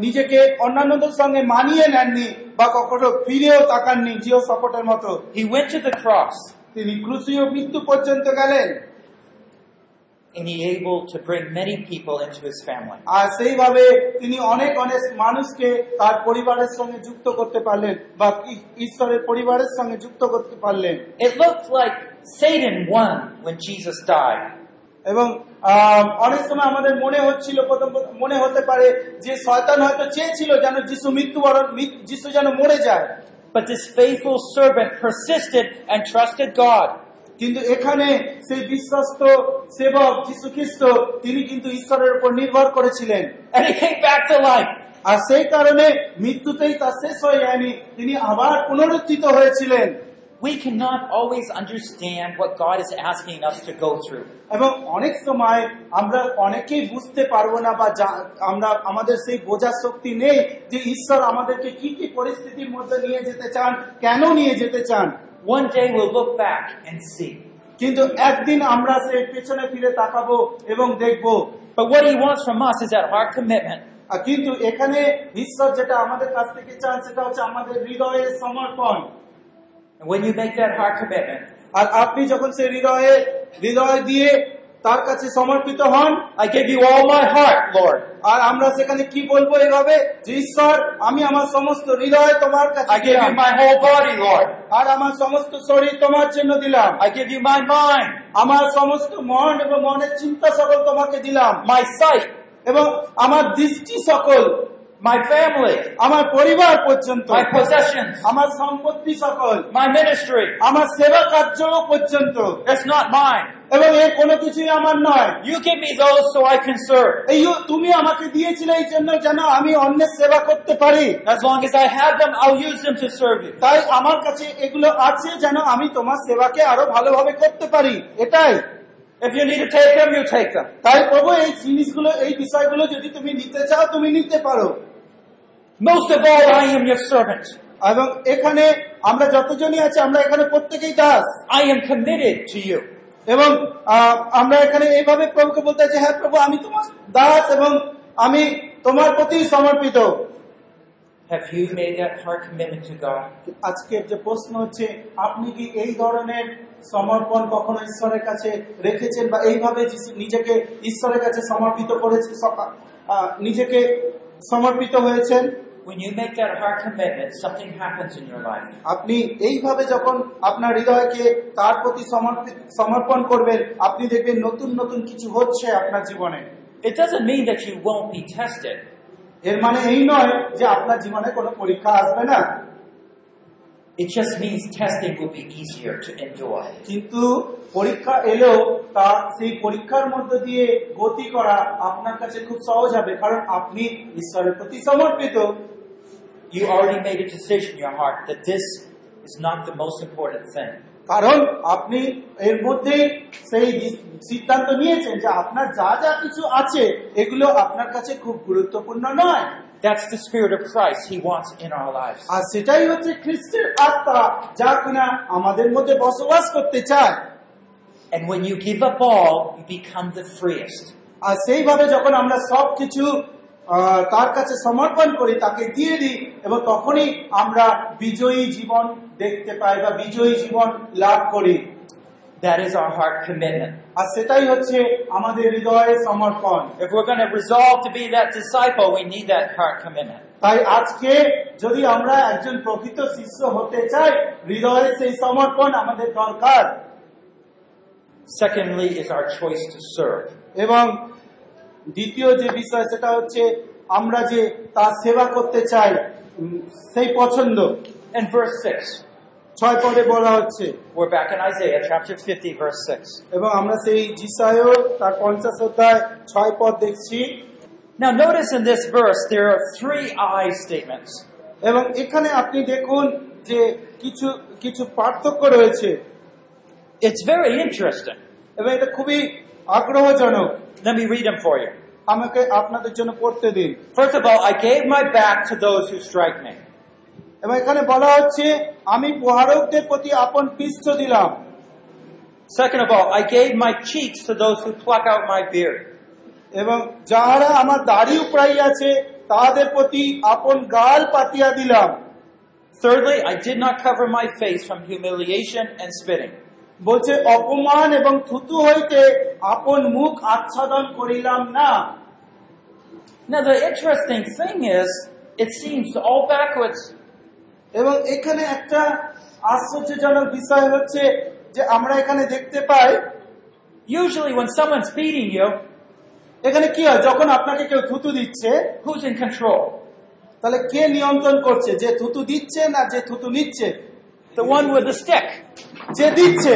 নিজেকে অন্যান্যদের সঙ্গে মানিয়ে নেননি বা কখনো ফিরেও তাকাননি জিও সাপোর্টের মতো He went to the cross তিনি ক্রুশীয় মৃত্যু পর্যন্ত গেলেন and he able to bring many people into his family. আর সেইভাবে তিনি অনেক অনেক মানুষকে তার পরিবারের সঙ্গে যুক্ত করতে পারলেন বা ঈশ্বরের পরিবারের সঙ্গে যুক্ত করতে পারলেন It looked like Satan won when Jesus died. এবং অনেক সময় আমাদের মনে হচ্ছিল প্রথম মনে হতে পারে যে শয়তান হয়তো চেয়েছিল যেন যিশু মৃত্যুবরণ যিশু যেন মরে যায় But this faithful servant persisted and trusted God. কিন্তু এখানে সেই বিশ্বস্ত সেবক যিশু খ্রিস্ট তিনি কিন্তু ঈশ্বরের উপর নির্ভর করেছিলেন And he came back to life. আর সেই কারণে মৃত্যুতেই তার শেষ হয়ে যায়নি তিনি আবার পুনরুত্থিত হয়েছিলেন We cannot always understand what God is asking us to go through. এবং অনেক সময় আমরা অনেকেই বুঝতে পারব না বা আমরা আমাদের সেই বোঝার শক্তি নেই যে ঈশ্বর আমাদেরকে কি কি পরিস্থিতির মধ্যে নিয়ে যেতে চান কেন নিয়ে যেতে চান One day we'll look back and see. কিন্তু একদিন আমরা সেই পেছনে ফিরে তাকাবো এবং দেখব But what he wants from us is that heart commitment. কিন্তু এখানে ঈশ্বর যেটা আমাদের কাছ থেকে চান সেটা হচ্ছে আমাদের হৃদয়ের সমর্পণ And when you make that heart commitment, আর আপনি যখন সেই হৃদয়ে হৃদয় দিয়ে তার কাছে সমর্পিত হন I give you all my heart Lord. আর আমরা সেখানে কি বলব এইভাবে যে ঈশ্বর আমি আমার সমস্ত হৃদয় তোমার কাছে I give দিলাম। you my whole body, Lord. আর আমার সমস্ত শরীর তোমার জন্য দিলাম I give you my mind, আমার সমস্ত মন এবং মনের চিন্তা সকল তোমাকে দিলাম মাই sight, এবং আমার দৃষ্টি সকল my family, আমার পরিবার পর্যন্ত my possessions, আমার সম্পত্তি সকল my ministry. আমার সেবা কার্য পর্যন্ত It's not mine. এবং এর কোনো কিছুই আমার নয় You give me those so I can serve. এই তুমি আমাকে দিয়েছিলে এই জন্য যেন আমি অন্যের সেবা করতে পারি As long as I have them, I'll use them to serve you. তাই আমার কাছে এগুলো আছে যেন আমি তোমার সেবাকে আরও ভালোভাবে করতে পারি এটাই If you need to take them, you take them. তাই প্রভু এই জিনিসগুলো এই বিষয়গুলো যদি তুমি নিতে চাও তুমি নিতে পারো Most of all, I am your servant. এবং এখানে আমরা যতজনই আছি আমরা এখানে প্রত্যেকেই Das I am committed to you. এবং আমরা এখানে এইভাবে প্রভুকে বলতে চাই হ্যাঁ প্রভু আমি তোমার দাস এবং আমি তোমার প্রতি সমর্পিত Have you made that heart commitment to God? আজকের যে প্রশ্ন হচ্ছে আপনি কি এই ধরনের সমর্পণ কখনো ঈশ্বরের কাছে রেখেছেন বা এইভাবে নিজেকে ঈশ্বরের কাছে সমর্পিত করেছে স- নিজেকে সমর্পিত হয়েছেন When you make that heart commitment, something happens in your life. আপনি এইভাবে যখন আপনার হৃদয়কে তার প্রতি সমর্পণ করবেন আপনি দেখবেন নতুন নতুন কিছু হচ্ছে আপনার জীবনে It doesn't mean that you won't be tested. এর মানে এই নয় যে আপনার জীবনে কোনো পরীক্ষা আসবে না It just means testing will be easier to endure. কিন্তু পরীক্ষা এলেও তা সেই পরীক্ষার মধ্য দিয়ে গতি করা আপনার কাছে খুব সহজ হবে কারণ আপনি ঈশ্বরের প্রতি সমর্পিত You already made a decision in your heart that this is not the most important thing. কারণ আপনি এর মধ্যে সেই সিদ্ধান্ত নিয়েছেন যে আপনার যা যা কিছু আছে এগুলো আপনার কাছে খুব গুরুত্বপূর্ণ নয় That's the Spirit of Christ He wants in our lives. আর সেটাই হচ্ছে খ্রিস্টের আত্মা যা কিনা আমাদের মধ্যে বসবাস করতে চায় And when you give up all, you become the freest. আর সেইভাবে যখন আমরা সব কিছু তার কাছে সমর্পণ করি তাকে দিয়ে দিই এবং তখনই আমরা বিজয়ী জীবন দেখতে পাই বা বিজয়ী জীবন লাভ করি That is our heart commitment. আর সেটাই হচ্ছে আমাদের হৃদয়ের সমর্পণ If we're going to resolve to be that disciple, we need that heart commitment. তাই আজকে যদি আমরা একজন প্রকৃত শিষ্য হতে চাই হৃদয়ের সেই সমর্পণ আমাদের দরকার Secondly, is our choice to serve. এবং দ্বিতীয় যে বিষয় সেটা হচ্ছে আমরা যে তার সেবা করতে চাই উম, সেই পছন্দ In verse 6, ছয় পদে বলা হচ্ছে we're back in Isaiah chapter 50, verse 6. এবং আমরা সেই জিসায়ও তার পঞ্চাশ অধ্যায় ছয় পদ দেখছি Now, notice in this verse, there are three I statements. এবং এখানে আপনি দেখুন যে কিছু কিছু পার্থক্য রয়েছে It's very interesting. এবং এটা খুবই আগ্রহজনক Let me read them for you. আমাকে আপনাদের জন্য পড়তে দিন First of all, I gave my back to those who strike me. এবং এখানে বলা হচ্ছে আমি প্রহারকদের প্রতি আপন পৃষ্ঠ দিলাম Second of all, I gave my cheeks to those who pluck out my beard. এবং যাহারা আমার দাড়ি উপড়াইয়াছে তাহাদের প্রতি আপন গাল পাতিয়া দিলাম Thirdly, I did not cover my face from humiliation and spitting. বলছে অপমান এবং থুতু হইতে আপন মুখ আচ্ছাদন করিলাম না Now, the interesting thing is, it seems all backwards. এবং এখানে একটা আশ্চর্যজনক বিষয় হচ্ছে যে আমরা এখানে দেখতে পাই Usually, when someone's beating you, এখানে কি হয় যখন আপনাকে কেউ থুতু দিচ্ছে who's in control? তাহলে কে নিয়ন্ত্রণ করছে যে থুতু দিচ্ছে না যে থুতু নিচ্ছে The one with the stick. যে দিচ্ছে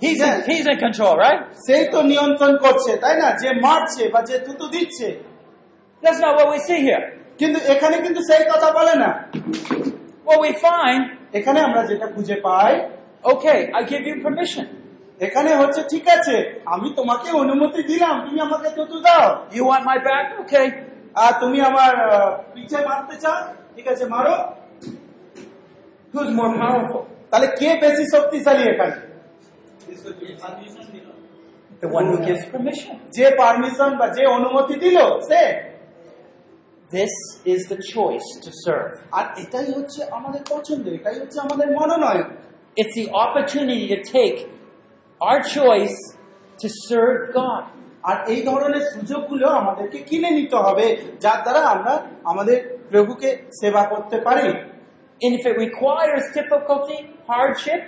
He's in, he's in control, right? সেই তো নিয়ন্ত্রণ করছে তাই না যে মারছে বা যে থুতু দিচ্ছে That's not what we see here. কিন্তু এখানে কিন্তু সেই কথা বলে না What we find, এখানে আমরা যেটা খুঁজে পাই okay, I give you permission. এখানে হচ্ছে ঠিক আছে আমি তোমাকে অনুমতি দিলাম তুমি আমাকে থুতু দাও You want my back? Okay. আর তুমি আমার পিছে মারতে চাও ঠিক আছে মারো Who's more powerful? তাহলে কে বেশি শক্তিশালী এখানে. যে পারমিশন বা যে অনুমতি দিল সে This is the choice to serve. আর এটাই হচ্ছে আমাদের পছন্দ এটাই হচ্ছে আমাদের মনোনয়ন It's the opportunity to take our choice to serve God. আর এই ধরনের সুযোগগুলো আমাদেরকে কিনে নিতে হবে যার দ্বারা আমরা আমাদের প্রভুকে সেবা করতে পারি And if it requires difficulty, hardship,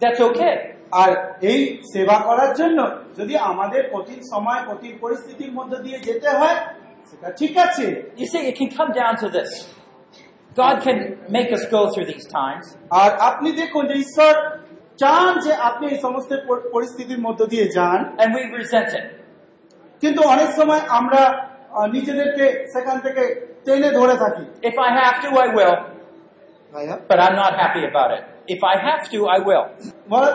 that's okay. আর এই সেবা করার জন্য যদি আমাদের কঠিন সময় কঠিন পরিস্থিতির মধ্যে দিয়ে যেতে হয় সেটা ঠিক আছে You see, it can come down to this. God can make us go through these times, আর আপনি দেখুন যে ঈশ্বর চান যে আপনি এই সমস্ত পরিস্থিতির মধ্যে দিয়ে যান and we resent it. কিন্তু অনেক সময় আমরা নিজেদেরকে সেখান থেকে টেনে ধরে থাকি If I have to, I will, but I'm not happy about it. If I have to, I will.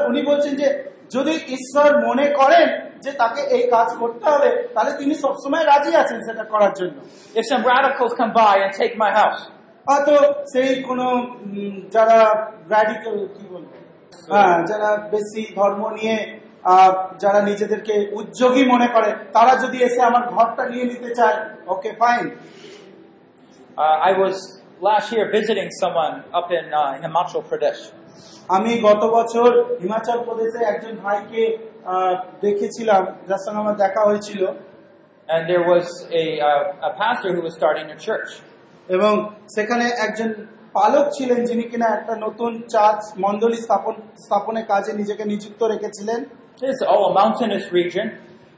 উনি বলছেন যে যদি ঈশ্বর মনে করেন যে তাকে এই কাজ করতে হবে তাহলে তিনি সবসময় রাজি আছেন সেটা করার জন্য। If some radicals come by and take my house, হয়তো সেই কোনো যারা র্যাডিক্যাল কি বলব? হ্যাঁ যারা বেশি ধর্ম নিয়ে যারা নিজেদেরকে উদ্যোগী মনে করে তারা যদি এসে আমার ঘরটা নিয়ে নিতে চায় okay fine I was last year visiting someone up in uh, Himachal Pradesh. আমি গত বছর হিমাচল প্রদেশে একজন ভাইকে দেখেছিলাম যার সঙ্গে আমার দেখা হয়েছিল And there was a, uh, a pastor who was starting a church. এবং সেখানে একজন পালক ছিলেন যিনি কিনা একটা নতুন চার্চ মন্ডলী স্থাপন স্থাপনের কাজে নিজেকে নিযুক্ত রেখেছিলেন It's all a mountainous region,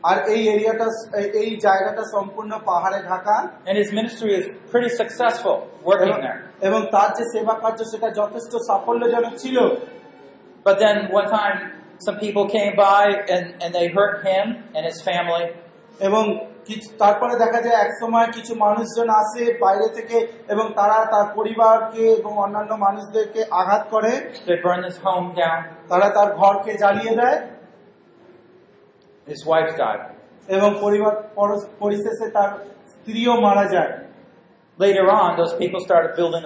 আর এই এরিয়াটা এই- জায়গাটা সম্পূর্ণ পাহাড়ে Dhaka. And his ministry is pretty successful working এবং- there. এবং তার যে সেবা কার্য সেটা যথেষ্ট সাফল্যজনক ছিল। But then one time, some people came by and, and they hurt him and his family. এবং কিছু- তারপরে দেখা যায় এক সময় কিছু মানুষজন আসে বাইরে থেকে এবং তারা তার পরিবারকে এবং অন্যান্য মানুষদেরকে আঘাত করে। They burned his তারা তার ঘরকে জ্বালিয়ে দেয়। His wife died. এবং পরিবার পরিশেষে তার স্ত্রীও মারা যায় Later on, those people started building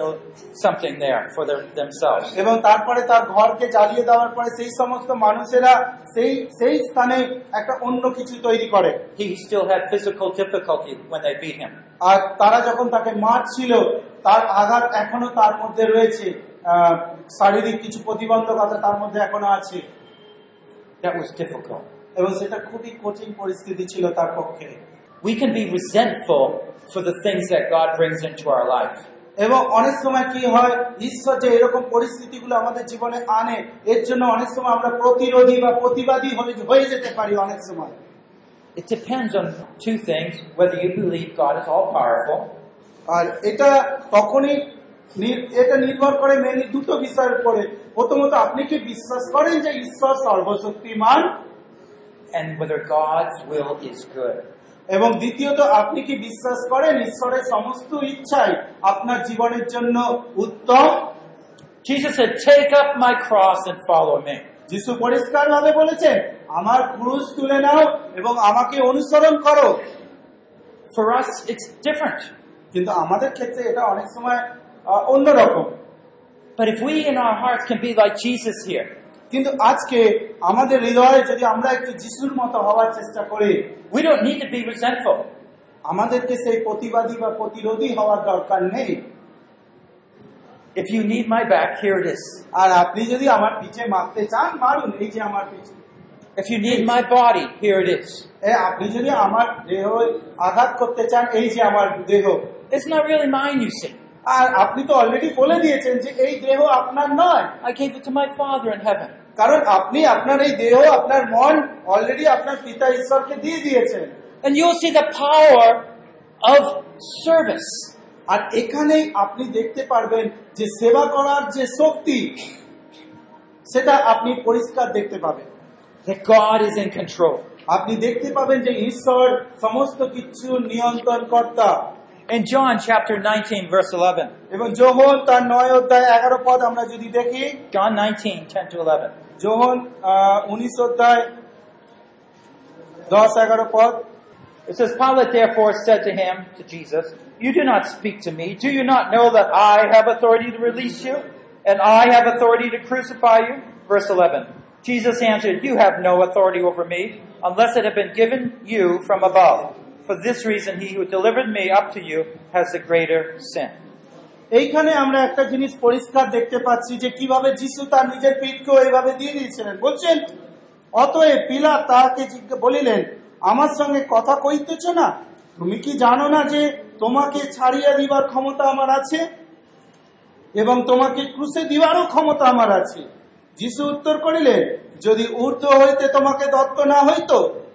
something there for their, themselves. এবং তারপরে তার ঘরকে জ্বালিয়ে দেওয়ার পরে সেই সমস্ত মানুষেরা সেই সেই স্থানে একটা অন্য কিছু তৈরি করে He still had physical difficulty when they beat him. আর তারা যখন তাকে মারছিল তার আঘাত এখনও তার মধ্যে রয়েছে শারীরিক কিছু প্রতিবন্ধকতা তার মধ্যে এখনও আছে That was difficult. এবং সেটা খুবই কঠিন পরিস্থিতি ছিল তার পক্ষে। We can be resentful for the things that God brings into our life. এবং অনেক সময় কি হয় ঈশ্বর যে এরকম পরিস্থিতিগুলো আমাদের জীবনে আনে এর জন্য অনেক সময় আমরা প্রতিরোধী বা প্রতিবাদী হয়ে- যেতে পারি অনেক সময়। It depends on two things whether you believe God is all powerful আর এটা তখনই এটা নির্ভর করে মেনলি দুটো বিষয়ের উপরে। প্রথমত আপনি কি বিশ্বাস করেন যে ঈশ্বর সর্বশক্তিমান? and whether God's will is good. এবং দ্বিতীয়ত আপনি কি বিশ্বাস করেন ঈশ্বরের সমস্ত ইচ্ছাই আপনার জীবনের জন্য উত্তম Jesus said, Take up my cross and follow me. যিশু পরিষ্কার ভাবে বলেছেন আমার ক্রুশ তুলে নাও এবং আমাকে অনুসরণ করো For us, it's different. কিন্তু আমাদের ক্ষেত্রে এটা অনেক সময় আহ, অন্যরকম But if we in our hearts can be like Jesus here, কিন্তু আজকে আমাদের হৃদয়ে যদি আমরা একটু যিশুর মতো হওয়ার চেষ্টা করি we don't need to be resentful. আমাদেরকে সেই প্রতিবাদী বা প্রতিরোধী হওয়ার দরকার নেই If you need my back, here it is. আর আপনি যদি আমার পিছে মারতে চান মারুন এই যে আমার পিছে If you need my body, here it is. আপনি যদি আমার দেহ আঘাত করতে চান এই যে আমার দেহ It's not really mine, you see. আর আপনি তো অলরেডি বলে দিয়েছেন যে এই দেহ আপনার নয় I gave it to my Father in heaven. কারণ আপনি আপনার এই দেহ আপনার মন অলরেডি আপনার পিতা ঈশ্বরকে দিয়ে দিয়েছেন And you'll see the power of service. আর এখানেই আপনি দেখতে পারবেন যে সেবা করার যে শক্তি সেটা আপনি পরিষ্কার দেখতে পাবেন That God is in control. আপনি দেখতে পাবেন যে ঈশ্বর সমস্ত কিছু নিয়ন্ত্রণ কর্তা In John chapter 19, verse 11. এবং যোহন তার নয় অধ্যায় এগারো পদ আমরা যদি দেখি John 19, 10 to 11. যোহন উনিশ অধ্যায় দশ এগারো পদ It says, Pilate therefore said to him, to Jesus, You do not speak to me. Do you not know that I have authority to release you? And I have authority to crucify you? Verse 11. Jesus answered, You have no authority over me unless it had been given you from above. For this reason, he who delivered me up to you has the greater sin. এইখানে আমরা একটা জিনিস পরিষ্কার দেখতে পাচ্ছি যে কীভাবে যিশু তার নিজের পিঠকেও এইভাবে দিয়ে দিয়েছিলেন। বলছেন অতএব পিলা জিজ্ঞা- বলিলেন আমার সঙ্গে কথা কইতেছ না? তুমি কি জানো না যে তোমাকে ছাড়িয়ে দিবার ক্ষমতা আমার আছে? এবং তোমাকে ক্রুশে দিবারও ক্ষমতা আমার আছে? যিশু উত্তর করিলেন যদি ঊর্ধ্ব হইতে তোমাকে দত্ত না হইত,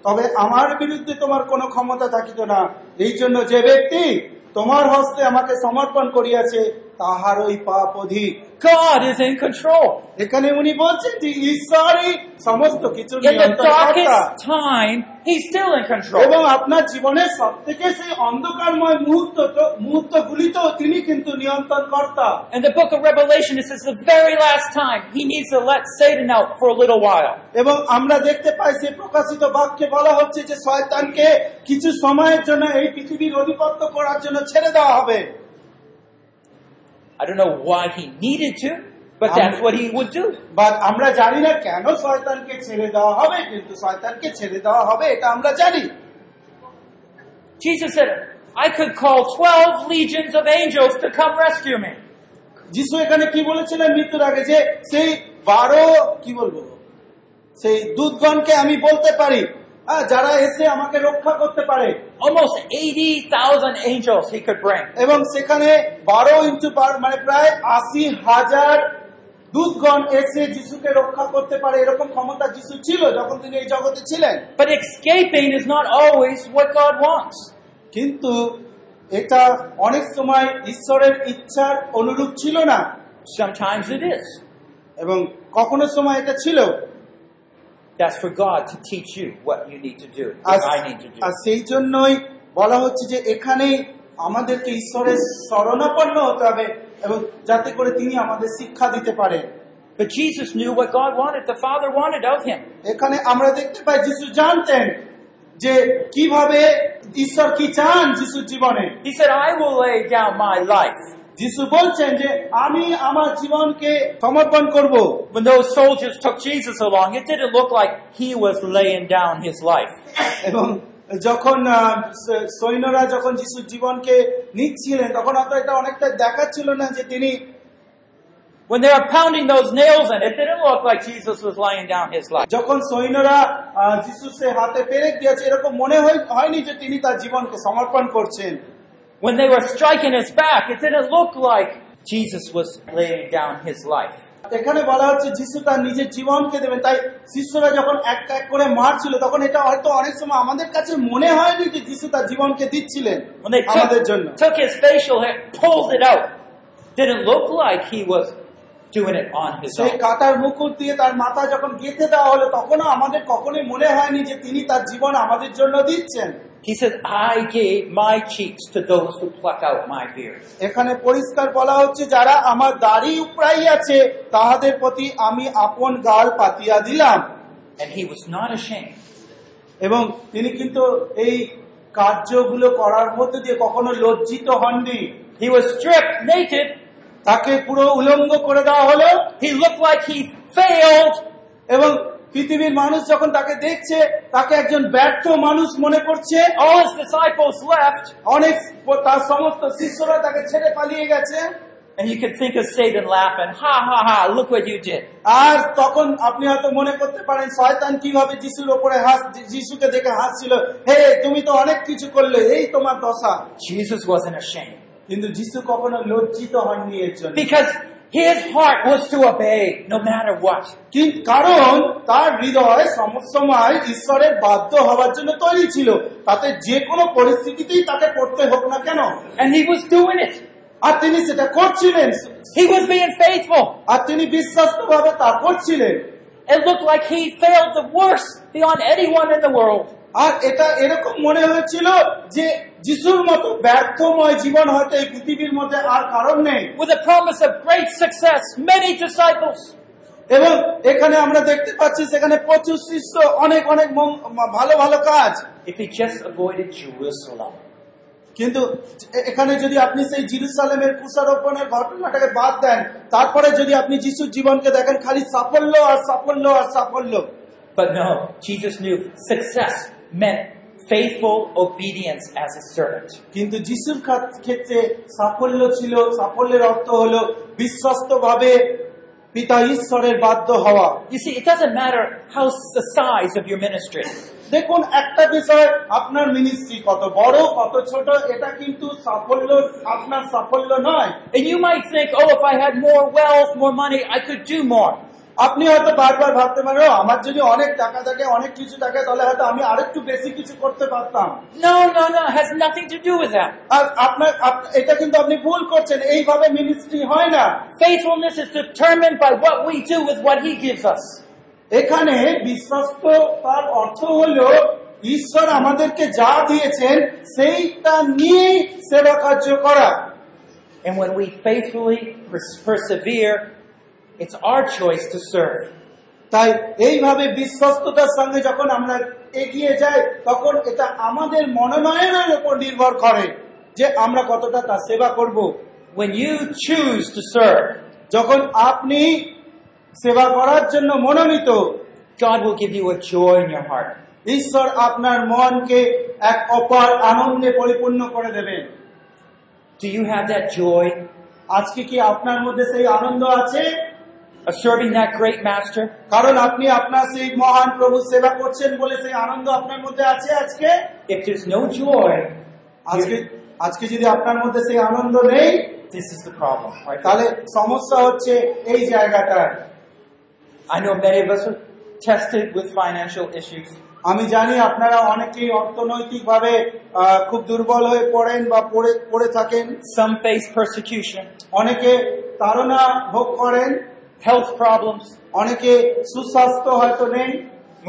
তবে আমার বিরুদ্ধে তোমার কোনো ক্ষমতা থাকিত না। এই জন্য যে ব্যক্তি তোমার হস্তে আমাকে সমর্পণ করিয়াছে তাহার ওই পাপ অধিক God is in control. এখানে উনি বলছেন যে ঈশ্বরই সমস্ত কিছু In the darkest time, he's still in control. এবং আপনার জীবনের সব থেকে সেই অন্ধকারময় মুহূর্ত মুহূর্তগুলিতেও তিনি কিন্তু নিয়ন্ত্রণ কর্তা In the book of Revelation, it says the very last time he needs to let Satan out for a little while. এবং আমরা দেখতে পাই সেই প্রকাশিত বাক্যে বলা হচ্ছে যে শয়তানকে কিছু সময়ের জন্য এই পৃথিবীর অধিপত্য করার জন্য ছেড়ে দেওয়া হবে I don't know why he needed to, but that's what he would do. বা আমরা জানি না কেন শয়তানকে ছেড়ে দেওয়া হবে কিন্তু শয়তানকে ছেড়ে দেওয়া হবে এটা আমরা জানি Jesus said, I could call 12 legions of angels to come rescue me. যিশু এখানে কি বলেছিলেন মৃত্যুর আগে যে সেই বারো কি বলবো সেই দুধগণকে আমি বলতে পারি আহ, যারা এসে আমাকে রক্ষা করতে পারে Almost 80,000 angels he could bring. এবং সেখানে বারো ইন্টু মানে প্রায় আশি হাজার দূতগণ এসে যিশুকে রক্ষা করতে পারে এরকম ক্ষমতা যিশু ছিল যখন তিনি এই জগতে ছিলেন But escaping is not always what God wants. কিন্তু এটা অনেক সময় ঈশ্বরের ইচ্ছার অনুরূপ ছিল না Sometimes it is. এবং কখনো সময় এটা ছিল That's for God to teach you what you need to do, R what I need to do. আর সেই জন্যই বলা হচ্ছে যে এখানেই আমাদেরকে ঈশ্বরের শরণাপন্ন হতে হবে এবং যাতে করে তিনি আমাদের শিক্ষা দিতে পারেন But Jesus knew what God wanted, the Father wanted of him. এখানে আমরা দেখতে পাই যিশু জানতেন যে কিভাবে ঈশ্বর কি চান যিশুর জীবনে He said, I will lay down my life. যিশু বলছেন যে আমি আমার জীবনকে সমর্পণ করব When those soldiers took Jesus along, it didn't look like he was laying down his life. এবং যখন সৈন্যরা যখন যিশুর জীবনকে নিচ্ছিলেন তখন হয়তো এটা অনেকটা দেখাচ্ছিল না যে তিনি When they were pounding those nails in, it didn't look like Jesus was laying down his life. যখন সৈন্যরা যিশুর হাতে পেরেক দিয়েছে এরকম মনে হয়নি যে তিনি তার জীবনকে সমর্পণ করছেন When they were striking his back, it didn't look like Jesus was laying down his life. এখানে বলা হচ্ছে যিশু তার নিজের জীবনকে দেবেন তাই শিষ্যরা যখন এক এক করে মারছিল তখন এটা হয়তো অনেক সময় আমাদের কাছে মনে হয়নি যে যিশু তার জীবনকে দিচ্ছিলেন আমাদের জন্য took his facial hair, pulled it out, didn't look like he was doing it on his own. কাটার মুকুট দিয়ে তার মাথা যখন গেঁথে দেওয়া হলো তখনও আমাদের কখনোই মনে হয়নি যে তিনি তার জীবন আমাদের জন্য দিচ্ছেন He said, I gave my cheeks to those who pluck out my beard. এখানে পরিষ্কার বলা হচ্ছে যারা আমার দাড়ি উপরাই তাহাদের প্রতি আমি আপন গাল পাতিয়া দিলাম And he was not ashamed. এবং তিনি কিন্তু এই কার্যগুলো করার মধ্যে দিয়ে কখনো লজ্জিত হননি He was stripped naked. তাকে পুরো উলঙ্গ করে দেওয়া হলো He looked like he failed. এবং পৃথিবীর মানুষ যখন তাকে দেখছে তাকে একজন ব্যর্থ মানুষ মনে করছে All his disciples left. অনেক তার সমস্ত শিষ্যরা তাকে ছেড়ে পালিয়ে গেছে And you could think of Satan laughing, ha ha ha, look what you did. আর তখন আপনি হয়তো মনে করতে পারেন শয়তান কীভাবে যিশুর ওপরে হাস যিশুকে দেখে হাসছিল হে তুমি তো অনেক কিছু করলে এই তোমার দশা Jesus wasn't ashamed. কিন্তু যিশু কখনো লজ্জিত হননি এর জন্য Because his heart was to obey no matter what. কিন্তু কারণ তার হৃদয় সময় ঈশ্বরের বাধ্য হওয়ার জন্য তৈরি ছিল তাতে যে কোনো পরিস্থিতিতেই তাকে পড়তে হোক না কেন And he was doing it. আর তিনি সেটা করছিলেন He was being faithful. আর তিনি বিশ্বাস্ত ভাবে তা করছিলেন It looked like he failed the worst beyond anyone in the world. আর এটা এরকম মনে হয়েছিল যে যিশুর মতো ব্যর্থময় জীবন হয়তো এই পৃথিবীর মধ্যে আর কারণ নেই With a promise of great success, many disciples. এবং এখানে আমরা দেখতে পাচ্ছি সেখানে প্রচুর শিষ্য অনেক অনেক মং- ভালো ভালো কাজ If he just avoided Jerusalem. কিন্তু এখানে যদি আপনি সেই জিরুসালেমের কুষারোপণের ঘটনাটাকে বাদ দেন তারপরে যদি আপনি যিশুর জীবনকে দেখেন খালি সাফল্য আর সাফল্য আর সাফল্য But no, Jesus knew success meant faithful obedience as a servant. কিন্তু যিশুর ক্ষেত্রে সাফল্য ছিল সাফল্যের অর্থ হলো বিশ্বস্ত ভাবে পিতা ঈশ্বরের বাধ্য হওয়া You see, it doesn't matter how the size of your ministry. দেখুন একটা বিষয় আপনার মিনিস্ট্রি কত বড় কত ছোট এটা কিন্তু সাফল্য আপনার সাফল্য নয় And you might think, oh, if I had more wealth, more money, I could do more. আপনি হয়তো বারবার ভাবতে পারেন আমার যদি অনেক টাকা থাকে অনেক কিছু থাকে তাহলে হয়তো আমি আরেকটু বেশি কিছু করতে পারতাম No, no, no, has nothing to do with that. আর আপনার এটা কিন্তু আপনি ভুল করছেন এইভাবে মিনিস্ট্রি হয় না Faithfulness is determined by what we do with what He gives us. এখানে বিশ্বস্ত তার অর্থ হলো ঈশ্বর আমাদেরকে যা দিয়েছেন সেইটা নিয়েই সেবা কার্য করা And when we faithfully pers- persevere, it's our choice to serve. তাই এইভাবে বিশ্বস্ততার সঙ্গে যখন আমরা এগিয়ে যাই তখন এটা আমাদের মনোনয়নের উপর নির্ভর করে যে আমরা কতটা তার সেবা করব When you choose to serve, যখন আপনি সেবা করার জন্য মনোনীত God will give you a joy in your heart. ঈশ্বর আপনার মনকে এক অপার আনন্দে পরিপূর্ণ করে দেবেন Do you have that joy আজকে কি আপনার মধ্যে সেই আনন্দ আছে of serving that great master? কারণ আপনি আপনার সেই মহান প্রভু সেবা করছেন বলে সেই আনন্দ আপনার মধ্যে আছে আজকে If there's no joy, আজকে আজকে যদি আপনার মধ্যে সেই আনন্দ নেই this is the problem. তাহলে সমস্যা হচ্ছে এই জায়গাটায় I know many of us are tested with financial issues. আমি জানি আপনারা অনেকেই অর্থনৈতিকভাবে আহ, খুব দুর্বল হয়ে পড়েন বা পড়ে পড়ে থাকেন Some face persecution, অনেকে তাড়না ভোগ করেন health problems. অনেকে সুস্বাস্থ্য হয়তো নেই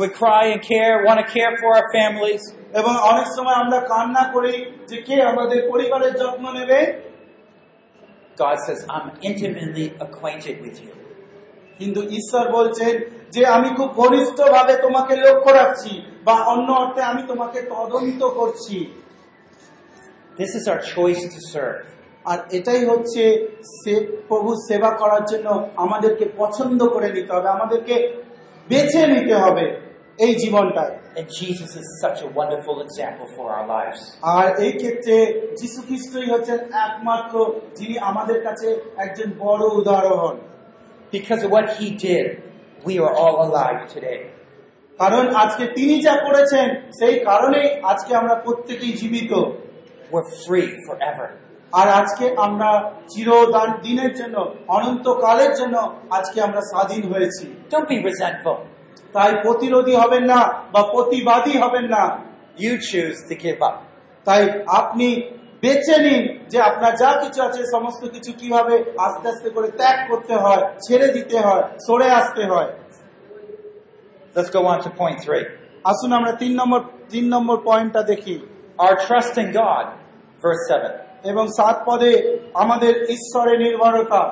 We cry and care, want to care for our families. এবং অনেক সময় আমরা কান্না করি যে কে আমাদের পরিবারের যত্ন নেবে God says, I'm intimately acquainted with you. কিন্তু ঈশ্বর বলছেন যে আমি খুব ঘনিষ্ঠ ভাবে তোমাকে লক্ষ্য রাখছি বা অন্য অর্থে আমি তোমাকে তদন্ত করছি This is our choice to serve. আর এটাই হচ্ছে সে- প্রভু সেবা করার জন্য আমাদেরকে পছন্দ করে নিতে হবে আমাদেরকে বেছে নিতে হবে এই জীবনটায় And Jesus is such a wonderful example for our lives. আর এই ক্ষেত্রে যীশু খ্রিস্টই হচ্ছেন একমাত্র যিনি আমাদের কাছে একজন বড় উদাহরণ Because of what he did, we are all alive today. কারণ আজকে তিনি যা করেছেন সেই কারণেই আজকে আমরা প্রত্যেকেই জীবিত We're free forever. আর আজকে আমরা চিরদান দিনের জন্য অনন্তকালের জন্য আজকে আমরা স্বাধীন হয়েছি Don't be resentful. তাই প্রতিরোধী হবেন না বা প্রতিবাদী হবেন না You choose to give up. তাই আপনি বেছে নিন যে আপনার যা কিছু আছে সমস্ত কিছু কীভাবে আস্তে আস্তে করে ত্যাগ করতে হয় ছেড়ে দিতে হয় সরে আসতে হয় Let's go on to point three. আসুন আমরা তিন নম্বর তিন নম্বর পয়েন্টটা দেখি Our trust in God, verse 7. এবং সাত পদে আমাদের ঈশ্বরে নির্ভরতা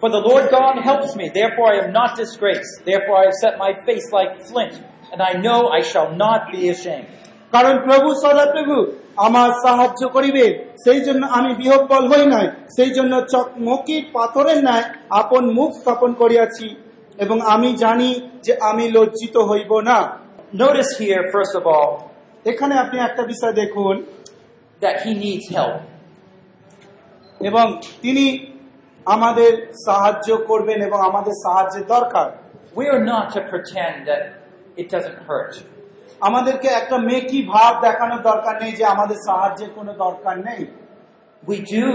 For the Lord God helps me, therefore I am not disgraced. Therefore I have set my face like flint, and I know I shall not be ashamed. কারণ প্রভু সদাপ্রভু আমার সাহায্য করিবে। সেই জন্য আমি বিহব্বল হই নাই। সেই জন্য চকমকির পাথরের ন্যায় আপন মুখ স্থাপন করিয়াছি এবং আমি জানি যে আমি লজ্জিত হইব না। Notice here, first of all, এখানে আপনি একটা বিষয় দেখুন। that he needs help. এবং তিনি আমাদের সাহায্য করবেন এবং আমাদের সাহায্যের দরকার। We are not to pretend that it doesn't hurt. আমাদেরকে একটা মেকি ভাব দেখানোর দরকার নেই যে আমাদের সাহায্যের কোনো দরকার নেই উই do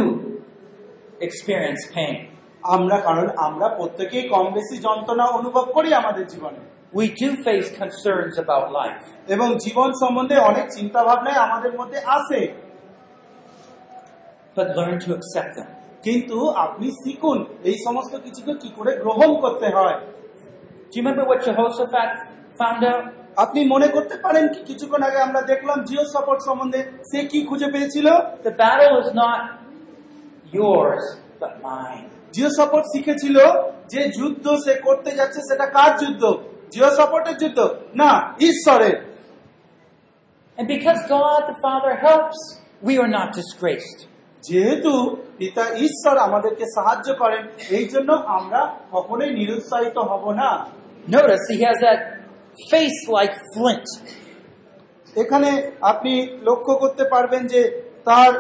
এক্সপিরিয়েন্স pain. আমরা কারণ আমরা প্রত্যেকেই কম বেশি যন্ত্রণা অনুভব করি আমাদের জীবনে We do face concerns about life. এবং জীবন সম্বন্ধে অনেক চিন্তা ভাবনায় আমাদের মধ্যে আসে but learn to accept them. কিন্তু আপনি শিখুন এই সমস্ত কিছুকে কি করে গ্রহণ করতে হয় Do you remember what Jehoshaphat found out? আপনি মনে করতে পারেন কি কিছুক্ষণ আগে আমরা দেখলাম জিও সাপোর্ট সম্বন্ধে সে কি খুঁজে পেয়েছিল? The battle is not yours, but mine. Jehoshaphat শিখেছিল যে যুদ্ধ সে করতে যাচ্ছে সেটা কার যুদ্ধ? জিও সাপোর্টের যুদ্ধ? না ঈশ্বরের। And because God the Father helps, we are not disgraced. যেহেতু পিতা ঈশ্বর আমাদেরকে সাহায্য করেন এই জন্য আমরা কখনোই নিরুৎসাহিত হব না। Notice he has that face like flint. এখানে আপনি লক্ষ্য করতে পারবেন যে তার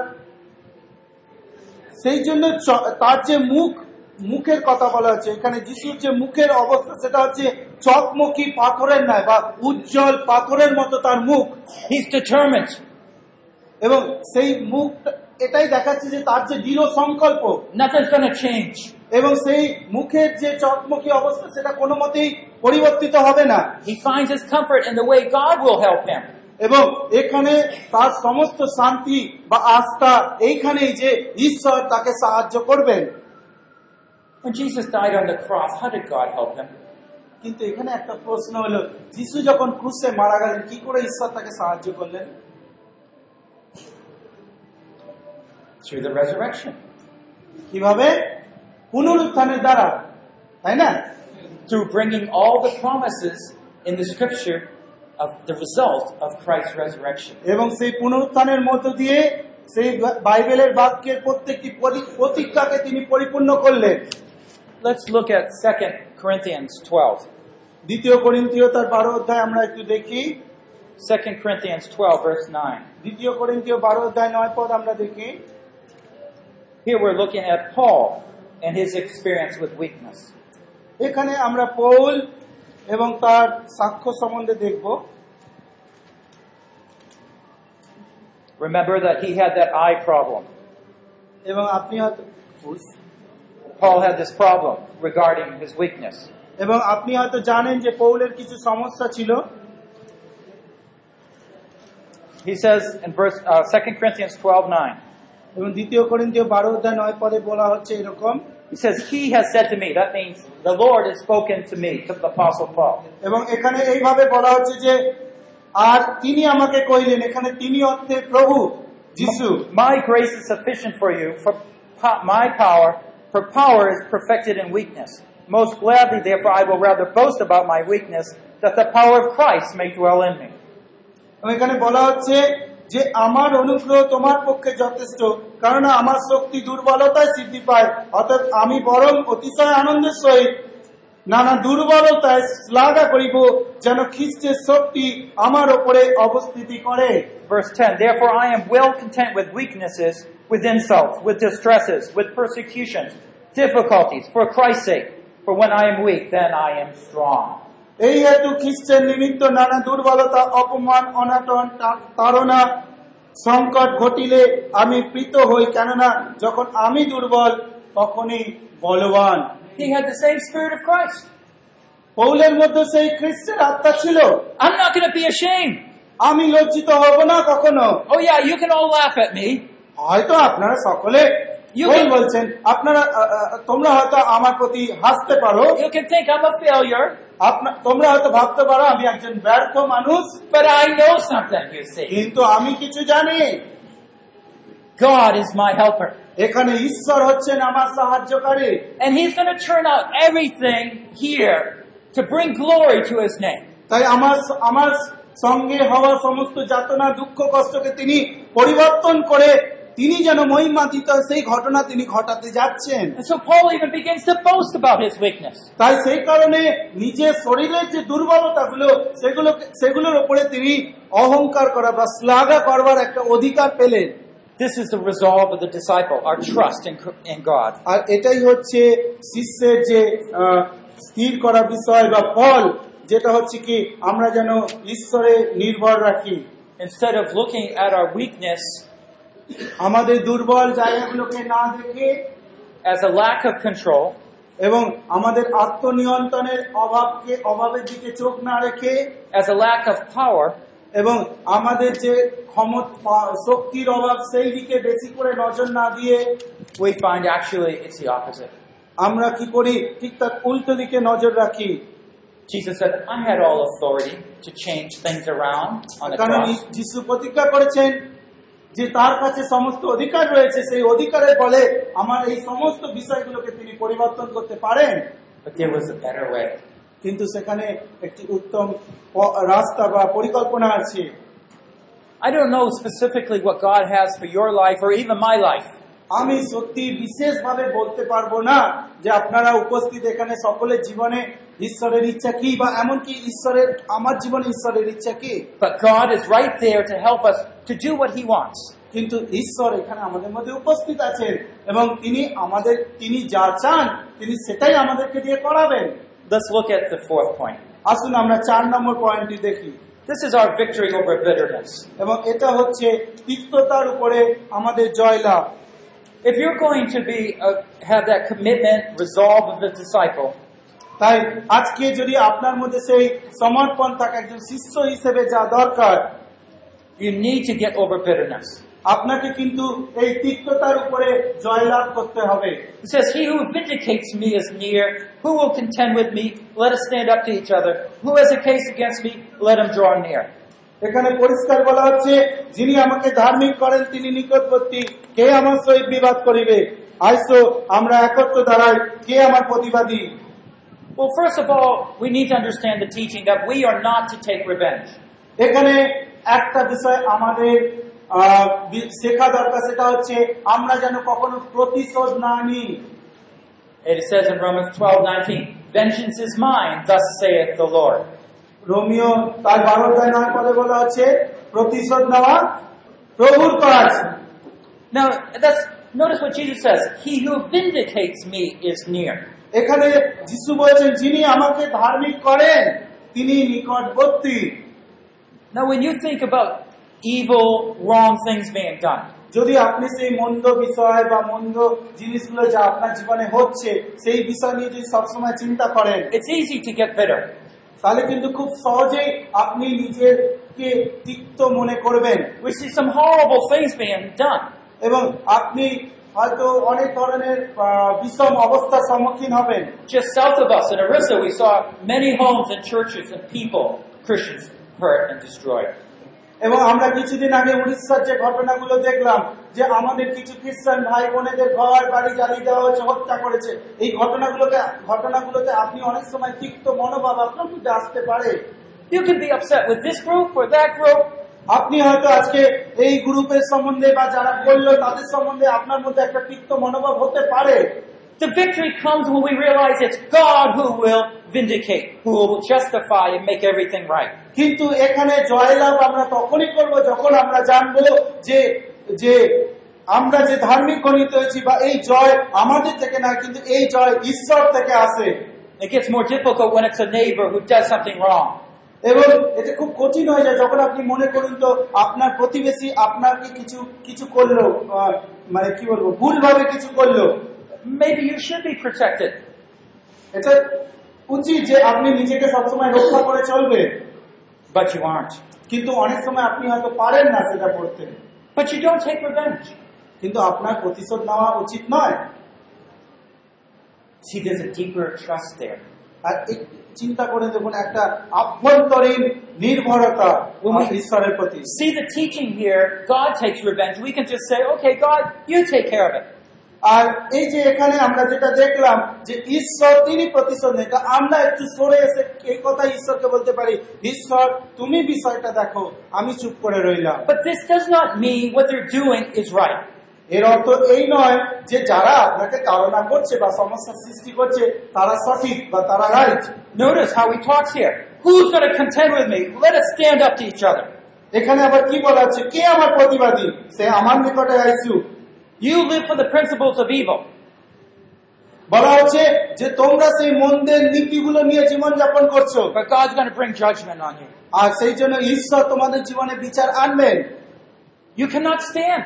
সেই জন্য তার যে মুখ মুখের কথা বলা হচ্ছে এখানে যিশুর যে মুখের অবস্থা সেটা হচ্ছে চকমকি পাথরের নয় বা উজ্জ্বল পাথরের মতো তার মুখ determined. এবং সেই মুখ এটাই দেখাচ্ছে যে তার যে দৃঢ় সংকল্প to change. এবং সেই মুখের যে চকমকি অবস্থা সেটা কোনো মতেই পরিবর্তিত হবে না He finds his comfort in the way God will help him. এবং এখানে তার সমস্ত শান্তি বা আস্থা এইখানেই যে ঈশ্বর তাকে সাহায্য করবেন When Jesus died on the cross, how did God help him? কিন্তু এখানে একটা প্রশ্ন হলো যিশু যখন ক্রুশে মারা গেলেন কি করে ঈশ্বর তাকে সাহায্য করলেন Through the resurrection. কীভাবে পুনরুত্থানের দ্বারা তাই না Through bringing all the promises in the scripture of the result of Christ's resurrection. এবং সেই পুনরুত্থানের মধ্য দিয়ে সেই বাইবেলের বাক্যের প্রত্যেকটি পরি- প্রতিজ্ঞাকে তিনি পরিপূর্ণ করলেন Let's look at 2 Corinthians 12. দ্বিতীয় করিন্থীয় তার বারো অধ্যায় আমরা একটু দেখি 2 Corinthians 12, verse 9. দ্বিতীয় করিন্থীয় বারো অধ্যায় নয় পদ আমরা দেখি Here we're looking at Paul and his experience with weakness. এখানে আমরা পৌল এবং তার সাক্ষ্য সম্বন্ধে দেখব Remember that he had that eye problem. এবং আপনি হয়তো Paul had this problem regarding his weakness. এবং আপনি হয়তো জানেন যে পৌলের কিছু সমস্যা ছিল He says in verse uh, 2 Corinthians 12, 9, এবং দ্বিতীয় করিন্থীয় বারো অধ্যায় নয় পদে বলা হচ্ছে এরকম he says, He has said to me, that means the Lord has spoken to me, to the Apostle Paul. এবং এখানে এইভাবে বলা হচ্ছে যে আর তিনি আমাকে কইলেন এখানে তিনি অর্থে প্রভু যিশু My grace is sufficient for you, for po- my power, for power is perfected in weakness. Most gladly, therefore, I will rather boast about my weakness, that the power of Christ may dwell in me. এবং এখানে বলা হচ্ছে যে আমার অনুগ্রহ তোমার পক্ষে যথেষ্ট কারণ আমার শক্তি দুর্বলতায় সিদ্ধি পায় অর্থাৎ আমি বরং অতিশয় আনন্দের সহিত নানা দুর্বলতায় শ্লাঘা করিব যেন খ্রিস্টের শক্তি আমার ওপরে অবস্থিতি করে Verse 10 Therefore, I am well content with weaknesses, with insults, with distresses, with persecutions, difficulties, for Christ's sake. For when I am weak, then I am strong. এই হেতু খ্রিস্টের নিমিত্ত নানা দুর্বলতা অপমান অনাটন তাড়না সংকট ঘটিলে আমি প্রীত হই কেননা যখন আমি দুর্বল তখনই বলবান He had the same spirit of Christ. পৌলের মধ্যে সেই খ্রিস্টের আত্মা ছিল I'm not going to be ashamed. আমি লজ্জিত হব না কখনো Oh, yeah, you can all laugh at me. হয়তো আপনারা সকলে You ভুল can- বলছেন আপনারা তোমরা হয়তো আমার প্রতি হাসতে পারো You can think I'm a failure, আপনা- তোমরা হয়তো ভাবতে পারো আমি একজন ব্যর্থ মানুষ কিন্তু আমি কিছু জানি God is my helper. এখানে ঈশ্বর হচ্ছেন আমার সাহায্যকারী and he's going to turn out everything here to bring glory to his name. তাই আমার আমার সঙ্গে হওয়া সমস্ত যাতনা দুঃখ কষ্টকে তিনি পরিবর্তন করে তিনি যেন মহিমাতীত সেই ঘটনা তিনি ঘটাতে যাচ্ছেন so Paul even begins to boast about his weakness. তাই সেই কারণে নিজের শরীরের যে দুর্বলতাগুলো সেগুলো সেগুলোর উপরে তিনি অহংকার করা বা শ্লাঘা করবার একটা অধিকার পেলেন This is the resolve of the disciple, our trust in, in God. আর এটাই হচ্ছে শিষ্যের যে স্থির করা বিষয় বা ফল যেটা হচ্ছে কি আমরা যেন ঈশ্বরে নির্ভর রাখি Instead of looking at our weakness আমাদের দুর্বল জায়গাগুলোকে না দেখে as a lack of control, এবং আমাদের আত্মনিয়ন্ত্রণের অভাবকে অভাবের দিকে চোখ না রেখে as a lack of power, এবং আমাদের যে ক্ষমতা শক্তির অভাব সেই দিকে বেশি করে নজর না দিয়ে we find actually it's the opposite. আমরা কি করি ঠিক তার উল্টো দিকে নজর রাখি Jesus said, I had all authority to change things around on the cross. যে তার কাছে সমস্ত অধিকার রয়েছে সেই অধিকারের বলে আমার এই সমস্ত বিষয়গুলোকে তিনি পরিবর্তন করতে পারেন But there was a better way. কিন্তু সেখানে একটি উত্তম রাস্তা বা পরিকল্পনা আছে I don't know specifically what God has for your life or even my life. আমি সত্যি বিশেষভাবে বলতে পারব না যে আপনারা উপস্থিত এখানে সকলের জীবনে ঈশ্বরের ইচ্ছা কি বা এমনকি ঈশ্বরের আমার জীবনে ঈশ্বরের ইচ্ছা কি But God is right there to help us to do what He wants. কিন্তু ঈশ্বর এখানে আমাদের মধ্যে উপস্থিত আছেন এবং তিনি আমাদের তিনি যা চান তিনি সেটাই আমাদেরকে দিয়ে করাবেন Let's look at the fourth point. আসুন আমরা চার নম্বর পয়েন্টটি দেখি This is our victory over bitterness. এবং এটা হচ্ছে তিক্ততার উপরে আমাদের জয়লাভ If you're going to be uh, have that commitment, resolve of the disciple, তাই আজকে যদি আপনার মধ্যে সেই সমর্পণ থাকে একজন শিষ্য হিসেবে যা দরকার you need to get over bitterness. আপনাকে কিন্তু এই তিক্ততার উপরে জয়লাভ করতে হবে It says, He who vindicates me is near. Who will contend with me? Let us stand up to each other. Who has a case against me? Let him draw near. এখানে পরিষ্কার বলা হচ্ছে যিনি আমাকে ধার্মিক করেন তিনি নিকটবর্তী কে আমার সহিত বিবাদ করিবে আইসো আমরা একত্র দাঁড়াই কে আমার প্রতিবাদী Well, first of all, we need to understand the teaching that we are not to take revenge. এখানে একটা বিষয় আমাদের শেখা দরকার সেটা হচ্ছে আমরা যেন কখনো প্রতিশোধ না নিই It says in Romans 12 19, Vengeance is mine, thus saith the Lord. রোমিও তার বারো অধ্যায় নয় পদে বলা হচ্ছে প্রতিশোধ নেওয়া প্রভুর কাজ Now, that's, notice what Jesus says. He who vindicates me is near. এখানে যিশু বলছেন যিনি আমাকে ধার্মিক করেন তিনি নিকটবর্তী Now, when you think about evil, wrong things being done, যদি আপনি সেই মন্দ বিষয় বা মন্দ জিনিসগুলো যা আপনার জীবনে হচ্ছে সেই বিষয় নিয়ে যদি সবসময় চিন্তা করেন it's easy to get bitter. তাহলে কিন্তু খুব সহজেই আপনি নিজেকে তিক্ত মনে করবেন We see some horrible things being done. এবং আপনি হয়তো অনেক ধরনের আহ, বিষম অবস্থার সম্মুখীন হবেন Just south of us in Orissa, we saw many homes and churches and people, Christians, hurt and destroyed. এবং আমরা কিছুদিন আগে উড়িষ্যার যে ঘটনাগুলো দেখলাম যে আমাদের কিছু খ্রিস্টান ভাই বোনেদের ঘর বাড়ি জ্বালিয়ে দেওয়া হয়েছে হত্যা করেছে এই ঘটনাগুলোকে ঘটনাগুলোতে আপনি অনেক সময় তিক্ত মনোভাব আপনার মধ্যে আসতে পারে You can be upset with this group or that group. আপনি হয়তো আজকে এই গ্রুপের সম্বন্ধে বা যারা করল তাদের সম্বন্ধে আপনার মধ্যে একটা তিক্ত মনোভাব হতে পারে The victory comes when we realize it's God who will vindicate, who will justify and make everything right. কিন্তু এখানে জয়লাভ আমরা তখনই করব যখন আমরা জানব যে যে আমরা যে ধার্মিক গণিত হয়েছি বা এই জয় আমাদের থেকে না কিন্তু এই জয় ঈশ্বর থেকে আসে It gets more difficult when it's a neighbor who does something wrong. এবং এটা খুব কঠিন হয়ে যায় যখন আপনি মনে করুন তো আপনার প্রতিবেশী আপনাকে কিছু কিছু করল মানে কি বলব ভুলভাবে কিছু করল Maybe you should be protected. এটা উচিত যে আপনি নিজেকে সবসময় রক্ষা করে চলবে but you aren't. কিন্তু অনেক সময় আপনি হয়তো পারেন না সেটা করতে But you don't take revenge. কিন্তু আপনার প্রতিশোধ নেওয়া উচিত নয় See, there's a deeper trust there. আর এই চিন্তা করে দেখুন একটা আভ্যন্তরীণ নির্ভরতা When we- ঈশ্বরের প্রতি See the teaching here, God takes revenge. We can just say, okay, God, you take care of it. আর এই যে এখানে আমরা যেটা দেখলাম যে ঈশ্বর তিনি প্রতিশোধ নেই আমরা একটু সরে এসে এই কথা ঈশ্বরকে বলতে পারি ঈশ্বর তুমি বিষয়টা দেখো আমি চুপ করে রইলাম But this does not mean what they're doing is right. এর অর্থ এই নয় যে যারা আপনাকে তাড়না করছে বা সমস্যার সৃষ্টি করছে তারা সঠিক বা তারা right Notice how he talks here. Who's going to contend with me? Let us stand up to each other. এখানে আবার কি বলা হচ্ছে কে আমার প্রতিবাদী সে আমার নিকটে আইসু You live for the principles of evil. বলা হচ্ছে যে তোমরা সেই মন্দের নীতিগুলো নিয়ে জীবন যাপন করছ But God's going to bring judgment on you. আর সেই জন্য ঈশ্বর তোমাদের জীবনে বিচার আনবেন You cannot stand.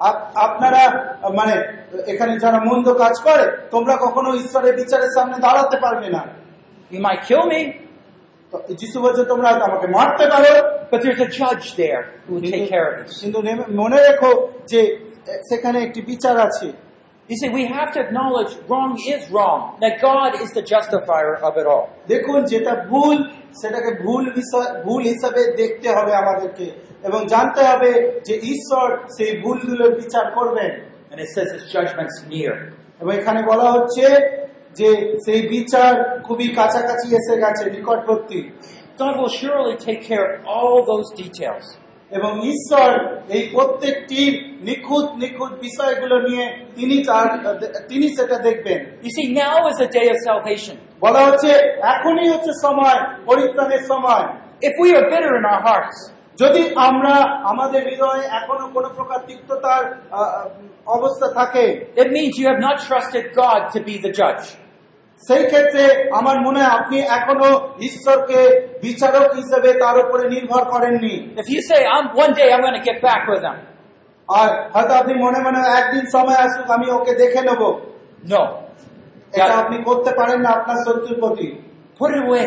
আপ- আপনারা আহ, মানে এখানে যারা মন্দ কাজ করে তোমরা কখনো ঈশ্বরের বিচারের সামনে দাঁড়াতে পারবে না You might kill me, তো যিশু বলছে তোমরা হয়তো আমাকে মারতে পারো but there's a judge there who will take care of this. কিন্তু নেমে- মনে রেখো যে এ, সেখানে একটি বিচার আছে You see, we have to acknowledge wrong is wrong, that God is the justifier of it all. দেখুন যেটা ভুল সেটাকে ভুল ভুল হিসাবে দেখতে হবে আমাদেরকে এবং জানতে হবে যে ঈশ্বর সেই ভুলগুলোর বিচার করবেন And it says his judgment's near. এবং এখানে বলা হচ্ছে যে সেই বিচার খুবই কাছাকাছি এসে গেছে নিকটবর্তী God will surely take care of all those details. এবং ঈশ্বর এই প্রত্যেকটি নিখুঁত নিখুঁত বিষয়গুলো নিয়ে তিনি তার তিনি সেটা দেখবেন You see, now is the day of salvation. বলা হচ্ছে এখনই হচ্ছে সময় পরিত্রাণের সময় If we are bitter in our hearts, যদি আমরা আমাদের হৃদয়ে এখনও কোনো প্রকার তিক্ততার অবস্থা থাকে it means you have not trusted God to be the judge. সেই ক্ষেত্রে আমার মনে হয় আপনি এখনও ঈশ্বরকে বিচারক হিসেবে তার উপরে নির্ভর করেননি If you say, I'm one day I'm going to get back with them. আর হয়তো আপনি মনে মনে একদিন সময় আসুক আমি ওকে দেখে নেব No. এটা আপনি করতে পারেন না আপনার শত্রুর প্রতি put it away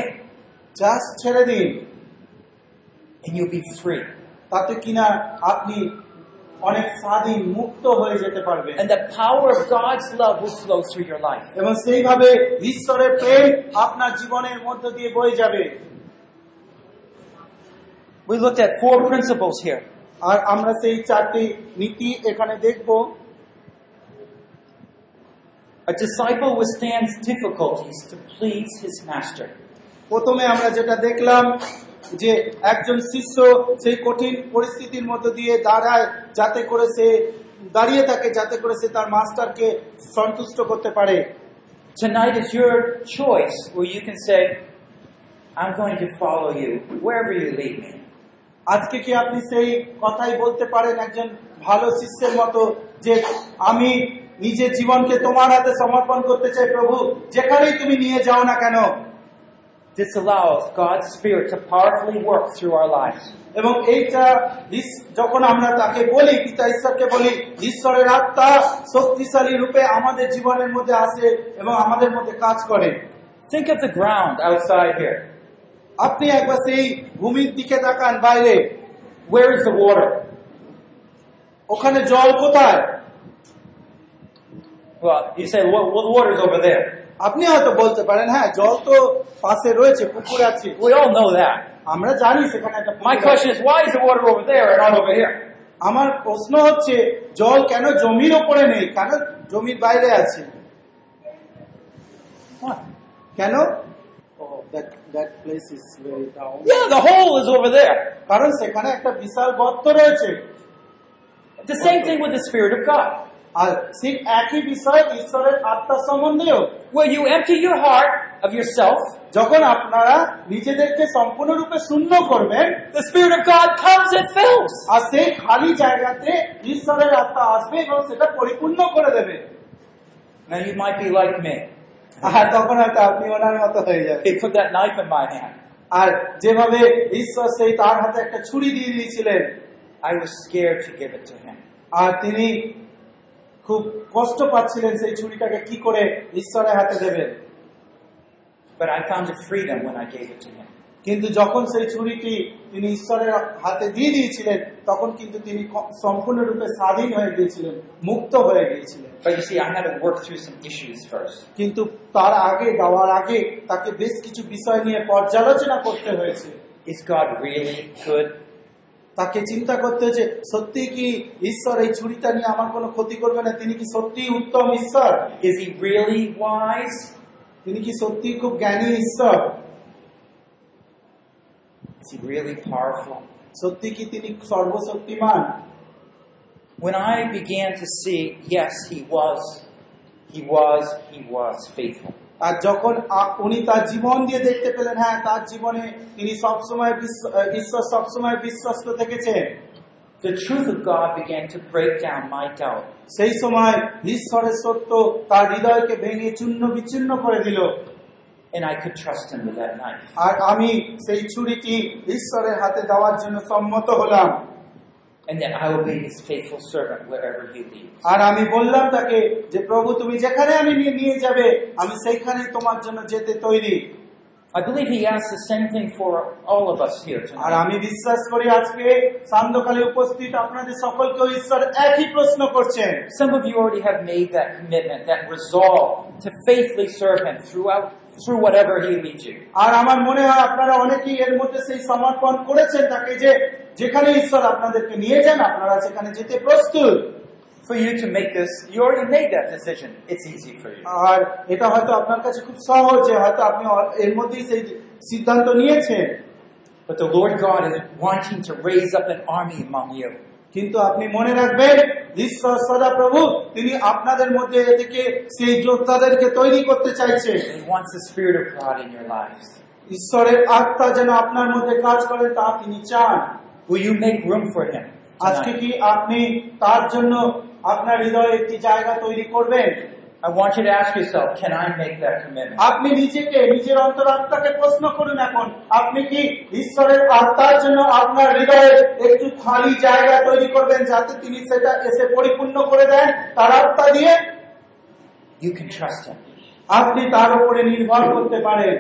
জাস্ট ছেড়ে দিন and you'll be free. তাতে কিনা আপনি অনেক স্বাধীন মুক্ত হয়ে যেতে পারবেন And the power of God's love will flow through your life. এবং সেইভাবে ঈশ্বরের প্রেম আপনার জীবনের মধ্য দিয়ে বয়ে যাবে We looked at four principles here. আর আমরা সেই চারটি নীতি এখানে দেখব A disciple withstands difficulties to please his master. প্রথমে আমরা যেটা দেখলাম যে একজন শিষ্য সেই কঠিন পরিস্থিতির মধ্য দিয়ে দাঁড়ায় যাতে করে সে দাঁড়িয়ে থাকে যাতে করে সে তার মাস্টারকে সন্তুষ্ট করতে পারে Tonight is your choice where you can say, I'm going to follow you wherever you lead me. আজকে কি আপনি সেই কথাই বলতে পারেন একজন ভালো শিষ্যের মতো যে আমি নিজের জীবনকে তোমার হাতে সমর্পণ করতে চাই প্রভু যেখানেই তুমি নিয়ে যাও না কেন This allows God's Spirit to powerfully work through our lives. এবং এইটা ইস- যখন আমরা তাকে বলি পিতা ঈশ্বরকে বলি ঈশ্বরের আত্মা শক্তিশালী রূপে আমাদের জীবনের মধ্যে আসে এবং আমাদের মধ্যে কাজ করে Think of the ground outside here. আপনি একবার সেই ভূমির দিকে তাকান বাইরে Where is the water? ওখানে জল কোথায় Well, you say, well, well, the water's over there. আপনি হয়তো বলতে পারেন হ্যাঁ জল তো পাশে রয়েছে পুকুর আছে। আমরা জানি সেখানে আমার প্রশ্ন হচ্ছে জল কেন জমির ওপরে নেই? কেন জমির বাইরে আছে? কেন? কারণ সেখানে একটা বিশাল গর্ত রয়েছে। The same thing with the আর ঠিক একই বিষয় ঈশ্বরের সম্বন্ধেও Where you empty your heart of yourself, যখন আপনারা নিজেদেরকে সম্পূর্ণরূপে শূন্য করবেন the Spirit of God comes and fills. আর সেই খালি জায়গাতে ঈশ্বরের আত্মা আসবে এবং সেটা পরিপূর্ণ করে দেবে Now you might be like me. আর তখন হয়তো আপনি ওনার মতো হয়ে He put that knife in my hand. আর যেভাবে ঈশ্বর সেই তার হাতে একটা ছুরি দিয়ে দিয়েছিলেন I was scared to give it to him. আর তিনি খুব কষ্ট পাচ্ছিলেন সেই ছুরিটাকে কি করে ঈশ্বরের হাতে দেবেন But I found a freedom when I gave it to him. কিন্তু যখন সেই ছুরিটি তিনি ঈশ্বরের হাতে দিয়ে দিয়েছিলেন তখন কিন্তু তিনি সম্পূর্ণরূপে স্বাধীন হয়ে গিয়েছিলেন মুক্ত হয়ে গিয়েছিলেন But you see, I had to work through some issues first. কিন্তু তার আগে দেওয়ার আগে তাকে বেশ কিছু বিষয় নিয়ে পর্যালোচনা করতে হয়েছে Is God really good? তাকে চিন্তা করতে হয়েছে সত্যি কি ঈশ্বর এই ছুরিটা নিয়ে আমার কোনো ক্ষতি করবে না তিনি কি সত্যি উত্তম ঈশ্বর Is he really wise? তিনি কি সত্যি খুব জ্ঞানী ঈশ্বর Is he really powerful? সত্যি কি তিনি সর্বশক্তিমান When I began to see, yes, he was, he was, he was faithful. আর যখন উনি তার জীবন দিয়ে দেখতে পেলেন হ্যাঁ তার জীবনে তিনি সবসময় ঈশ্বর সবসময় বিশ্বস্ত থেকেছেন The truth of God began to break down my doubt. সেই সময় ঈশ্বরের সত্য তার হৃদয়কে ভেঙে চূর্ণ বিচ্ছিন্ন করে দিল And I could trust him with that knife. আর আমি সেই ছুরিটি ঈশ্বরের হাতে দেওয়ার জন্য সম্মত হলাম And that I will be his faithful servant wherever he leads. আর আমি বললাম তাকে যে প্রভু তুমি যেখানে আমি নিয়ে নিয়ে যাবে আমি সেইখানেই তোমার জন্য যেতে তৈরি I believe he asks the same thing for all of us here R tonight. আমি বিশ্বাস করি আজকে সান্ধ্যকালে উপস্থিত আপনাদের সকলকেও ঈশ্বর একই প্রশ্ন করছেন Some of you already have made that commitment, that resolve to faithfully serve him throughout, through whatever he leads you. আর আমার মনে হয় আপনারা অনেকেই এর মধ্যে সেই সমর্পণ করেছেন তাকে যে যেখানে ঈশ্বর আপনাদেরকে নিয়ে যান আপনারা সেখানে যেতে প্রস্তুত For you to make this, you already made that decision. It's easy for you. আর এটা হয়তো আপনার কাছে খুব সহজ যে হয়তো আপনি এর মধ্যেই সেই সিদ্ধান্ত নিয়েছেন But the Lord God is wanting to raise up an army among you. কিন্তু আপনি মনে রাখবেন ঈশ্বর সদা প্রভু তিনি আপনাদের মধ্যে এদিকে সেই যোদ্ধাদেরকে তৈরি করতে চাইছে He wants the Spirit of God in your lives. ঈশ্বরের আত্মা যেন আপনার মধ্যে কাজ করে তা তিনি চান Will you make room for Him? আজকে? কি আপনি তার জন্য আপনার হৃদয়ে একটি জায়গা তৈরি করবেন I want you to ask yourself, can I make that commitment? আপনি নিজেকে নিজের অন্তরাত্মাকে প্রশ্ন করুন এখন আপনি কি ঈশ্বরের আত্মার জন্য আপনার হৃদয়ে একটু খালি জায়গা তৈরি করবেন যাতে তিনি সেটা এসে পরিপূর্ণ করে দেন তার আত্মা দিয়ে You can trust Him. আপনি তার উপরে নির্ভর করতে পারেন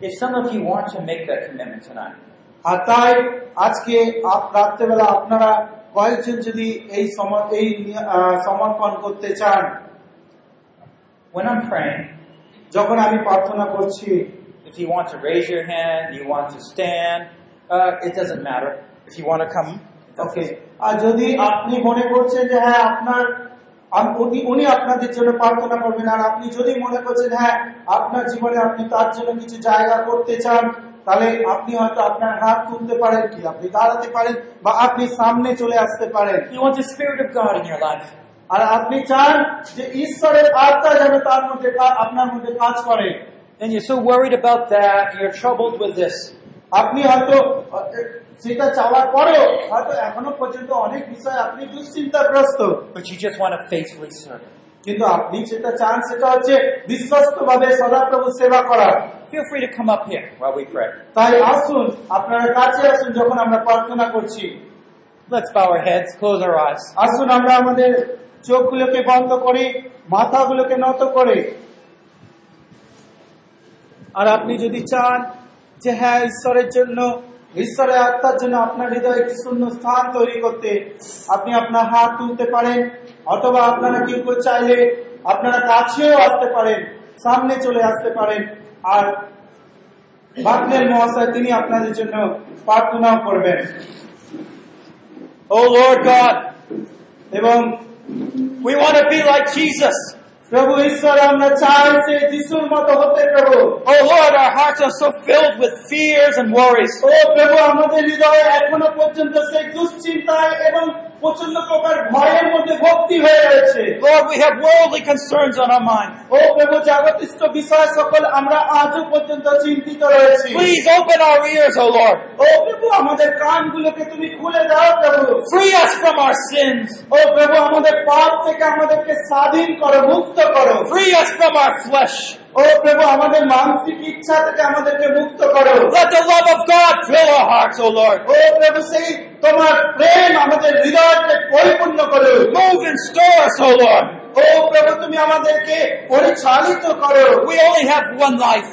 If some of you want to make that commitment tonight, আর তাই আজকে রাত্রেবেলা আপনারা কয়েকজন যদি এই এই সমর্পণ করতে চান। When I'm praying, যখন আমি প্রার্থনা করছি if you want to raise your hand, you want to stand, uh, it doesn't matter. If you want to come, ওকে আর যদি আপনি মনে করছেন যে হ্যাঁ আপনার উনি উনি আপনাদের জন্য প্রার্থনা করবেন আর আপনি যদি মনে করছেন হ্যাঁ আপনার জীবনে আপনি তার জন্য কিছু জায়গা করতে চান তাহলে আপনি হয়তো আপনার হাত তুলতে পারেন কি আপনি দাঁড়াতে পারেন বা আপনি সামনে চলে আসতে পারেন you want the Spirit of God in your life. আর আপনি চান যে ঈশ্বরের আত্মা যেন তার মধ্যে কা- আপনার মধ্যে কাজ করে And you're so worried about that, you're troubled with this. আপনি হয়তো আহ, সেটা চাওয়ার পরেও হয়তো এখনও পর্যন্ত অনেক বিষয় আপনি দুশ্চিন্তাগ্রস্ত But you just want to faithfully serve Him. কিন্তু আপনি যেটা চান সেটা হচ্ছে বিশ্বস্ত ভাবে সদাপ্রভু সেবা করা Feel free to come up here while we pray. তাই আসুন আপনারা কাছে আসুন যখন আমরা প্রার্থনা করছি Let's bow our heads, close our eyes. আসুন আমরা আমাদের চোখগুলোকে বন্ধ করি মাথাগুলোকে নত করে আর আপনি যদি চান যে হ্যাঁ ঈশ্বরের জন্য ঈশ্বরের আত্মার জন্য আপনার হৃদয়ে একটি শূন্য স্থান তৈরি করতে আপনি আপনার হাত তুলতে পারেন অথবা আপনারা কেউ কেউ চাইলে আপনারা কাছেও আসতে পারেন সামনে চলে আসতে পারেন আর বাকলের মহাশয় তিনি আপনাদের জন্য প্রার্থনাও করবেন Oh Lord God, এবং we want to be like. প্রভু ঈশ্বর আমরা চাই যে যিশুর মতো হতে প্রভু Oh Lord, our hearts are so filled with fears and worries. ও প্রভু আমাদের হৃদয়ে এখনও পর্যন্ত সেই দুশ্চিন্তায় এবং প্রচণ্ড প্রকার ভয়ের মধ্যে ভক্তি হয়ে রয়েছে Lord, we have worldly concerns on our mind. ও প্রভু জাগতিষ্ঠ বিষয় সকল আমরা আজও পর্যন্ত চিন্তিত রয়েছি Please open our ears, O Lord. ও প্রভু আমাদের কানগুলোকে তুমি খুলে দাও প্রভু Free us from our sins. ও প্রভু আমাদের পাপ থেকে আমাদেরকে স্বাধীন করো মুক্ত করো Free us from our flesh. ও প্রভু আমাদের মানসিক ইচ্ছা থেকে আমাদেরকে মুক্ত করো Let the love of God fill our hearts, O Lord. ও প্রভু সেই তোমার প্রেম আমাদের হৃদয়কে পরিপূর্ণ করো Move and stir us, O Lord. ও প্রভু তুমি আমাদেরকে পরিচালিত করো We only have one life.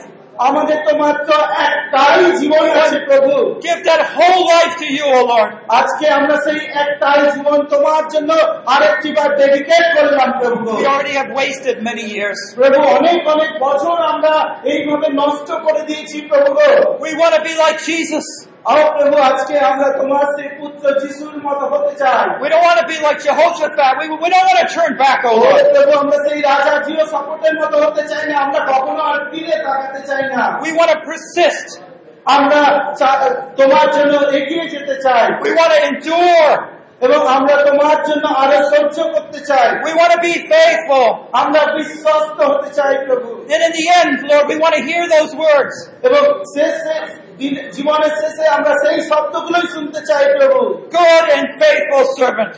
আমাদের তো মাত্র একটাই জীবন আছে প্রভু Give that whole life to you, O Lord. আজকে আমরা সেই একটাই জীবন তোমার জন্য আরেকটি বার ডেডিকেট করলাম প্রভু We already have wasted many years. প্রভু অনেক অনেক বছর আমরা এইভাবে নষ্ট করে দিয়েছি প্রভু গো। We want to be like Jesus. আও প্রভু আজকে আমরা তোমার সেই পুত্র যিশুর মতো হতে চাই We don't want to be like Jehoshaphat. We, we don't want to turn back, O O Lord. প্রভু আমরা সেই রাজা জিও সাপোর্টের মতো হতে চাই না আমরা কখনো আর ফিরে তাকাতে চাই না We want to persist. আমরা চা- তোমার জন্য এগিয়ে যেতে চাই We want to endure. এবং আমরা তোমার জন্য আরো সহ্য করতে চাই We want to be faithful. আমরা বিশ্বস্ত হতে চাই প্রভু And in the end, Lord, we want to hear those words. এবং শেষে দিন- জীবনের শেষে আমরা সেই শব্দগুলোই শুনতে চাই প্রভু। এন্ড সার্ভেন্ট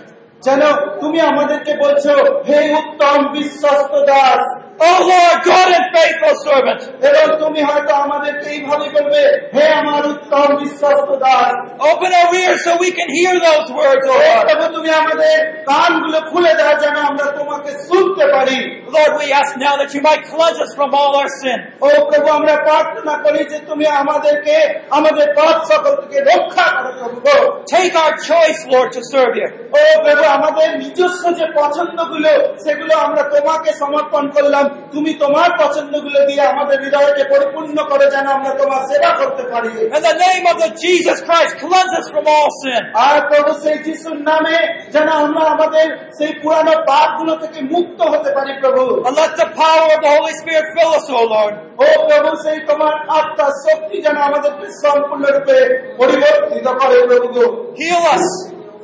যেন তুমি আমাদেরকে বলছো হে উত্তম বিশ্বস্ত Das Oh Lord, good and faithful servant. এবং তুমি হয়তো আমাদেরকে এইভাবে বলবে হে আমার উত্তম বিশ্বস্ত Das Open our ears so we can hear those words, oh hey Lord. প্রভু তুমি আমাদের কানগুলো খুলে দাও যেন আমরা তোমাকে শুনতে পারি Lord, we ask now that you might cleanse us from all our sin. ও প্রভু আমরা প্রার্থনা করি যে তুমি আমাদেরকে আমাদের পাপ সকল থেকে রক্ষা করো প্রভু গো। Take our choice, Lord, to serve you. ও প্রভু আমাদের নিজস্ব যে পছন্দগুলো সেগুলো আমরা তোমাকে সমর্পণ করলাম তুমি তোমার পছন্দগুলো দিয়ে আমাদের হৃদয়কে পরিপূর্ণ করে যেন আমরা তোমার সেবা করতে পারি In the name of the Jesus Christ, cleanse us from all sin. আর প্রভু সেই যিশুর নামে যেন আমরা আমাদের সেই পুরানো পাপগুলো থেকে মুক্ত হতে পারি প্রভু And let the power of the Holy Spirit fill us, O Lord. ও প্রভু সেই তোমার আত্মার শক্তি যেন আমাদেরকে সম্পূর্ণরূপে পরিবর্তিত করে প্রভু Heal us.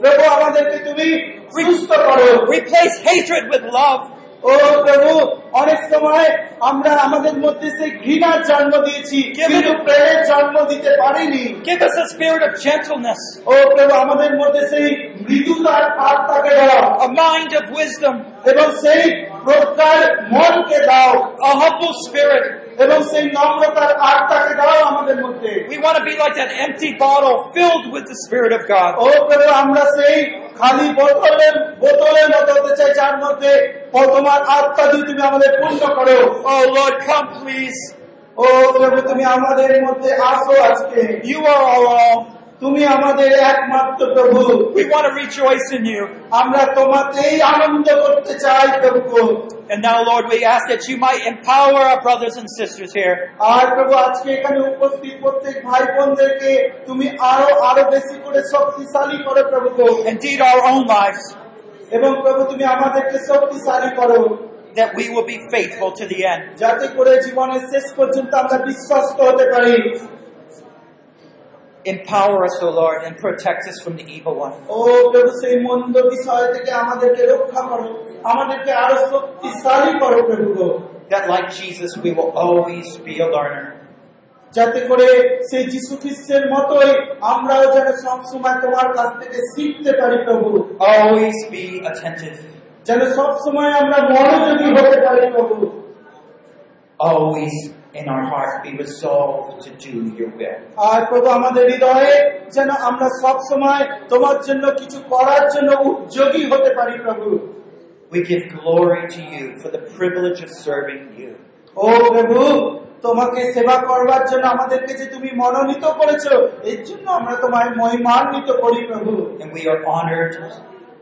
প্রভু আমাদেরকে তুমি সুস্থ করো Replace hatred with love. ও প্রভু অনেক সময় আমরা আমাদের মধ্যে সেই ঘৃণার জন্ম দিয়েছি কিন্তু প্রেমের জন্ম দিতে পারিনি। Give us a spirit of gentleness, ও প্রভু আমাদের মধ্যে সেই মৃদুতার আত্মাকে দাও। A mind of wisdom, এবং সেই প্রজ্ঞার মনকে দাও। A humble spirit. এবং সেই নম্রতার আত্মাকে দাও আমাদের মধ্যে। We want to be like that empty bottle filled with the Spirit of God. ও প্রভু আমরা সেই খালি বোতলের বোতলের মতো হতে চাই যার মধ্যে তোমার আত্মা দিয়ে তুমি আমাদের পূর্ণ করো Oh. ও তুমি আমাদের মধ্যে আসো আজকে ইউ আর. তুমি আমাদের একমাত্র প্রভু We want to rejoice in you. আমরা তোমাতেই আনন্দ করতে চাই প্রভু And now, Lord, we ask that you might empower our brothers and sisters here. আর প্রভু আজকে এখানে উপস্থিত প্রত্যেক ভাই বোনদেরকে তুমি আরও আরও বেশি করে শক্তিশালী করো প্রভু Indeed, our own lives, এবং প্রভু তুমি আমাদেরকে শক্তিশালী করো that we will be faithful to the end. যাতে করে জীবনের শেষ পর্যন্ত আমরা বিশ্বস্ত হতে পারি Empower us, O Lord, and protect us from the evil one. ও প্রভু সেই মন্দ বিষয় থেকে আমাদেরকে রক্ষা করো আমাদেরকে আরো শক্তিশালী করো প্রভু গো। That, like Jesus, we will always be a learner. যাতে করে সেই যিশু খ্রিস্টের মতোই আমরাও যেন সবসময় তোমার কাছ থেকে শিখতে পারি প্রভু Always be attentive. যেন সবসময় আমরা মনোযোগী হতে পারি প্রভু Always In our heart be resolved to do your will. আর প্রভু আমাদের হৃদয়ে যেন আমরা সব সময় তোমার জন্য কিছু করার জন্য উদ্যোগী হতে পারি প্রভু We give glory to you for the privilege of serving you. ও প্রভু তোমাকে সেবা করবার জন্য আমাদেরকে যে তুমি মনোনীত করেছ এর জন্য আমরা তোমায় মহিমান্বিত করি প্রভু And we are honored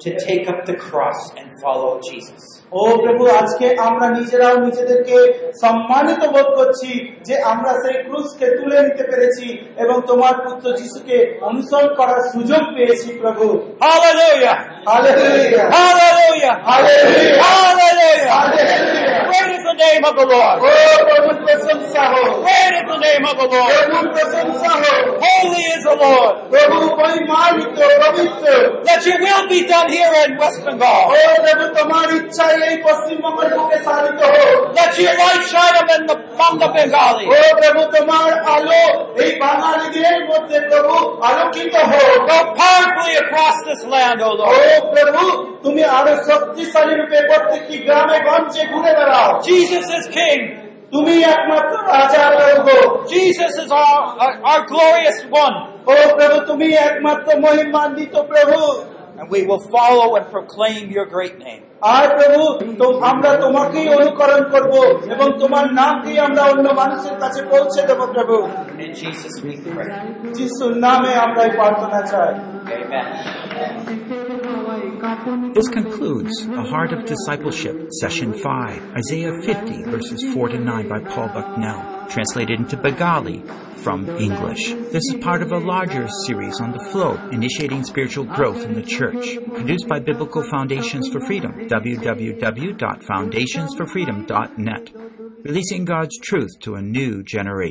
to take up the cross and follow Jesus. ও প্রভু আজকে আমরা নিজেরাও নিজেদেরকে সম্মানিত বোধ করছি যে আমরা সেই ক্রুশকে তুলে নিতে পেরেছি এবং তোমার পুত্র যিশুকে অনুসরণ করার সুযোগ পেয়েছি প্রভু। Hallelujah hallelujah hallelujah hallelujah hallelujah the name of the Lord? Great is the name of the Lord. Holy is the Lord. Let your will be done here in West Bengal. Let your light shine among the among the ও Bengali. প্রভু তোমার আলো এই বাঙালিদের মধ্যে প্রভু আলোকিত হোক Go powerfully across this land, O O Lord. প্রভু তুমি আরও শক্তিশালী রূপে প্রত্যেকটি গ্রামে গঞ্জে ঘুরে বেড়াও Jesus is King. তুমি একমাত্র রাজা প্রভু Jesus is our, our, our glorious one. ও প্রভু তুমি একমাত্র মহিমান্বিত প্রভু And we will follow and proclaim your great name. আর প্রভু তো আমরা তোমাকেই অনুকরণ করব এবং তোমার নামকেই আমরা অন্য মানুষের কাছে পৌঁছে দেবো প্রভু In Jesus we pray. যিশুর নামে আমরা এই প্রার্থনা চাই Amen. This concludes A Heart of Discipleship, Session 5, Isaiah 50, verses 4 to 9 by Paul Bucknell, translated into Bengali from English. This is part of a larger series on the flow, initiating spiritual growth in the church, produced by Biblical Foundations for Freedom, www.foundationsforfreedom.net, releasing God's truth to a new generation.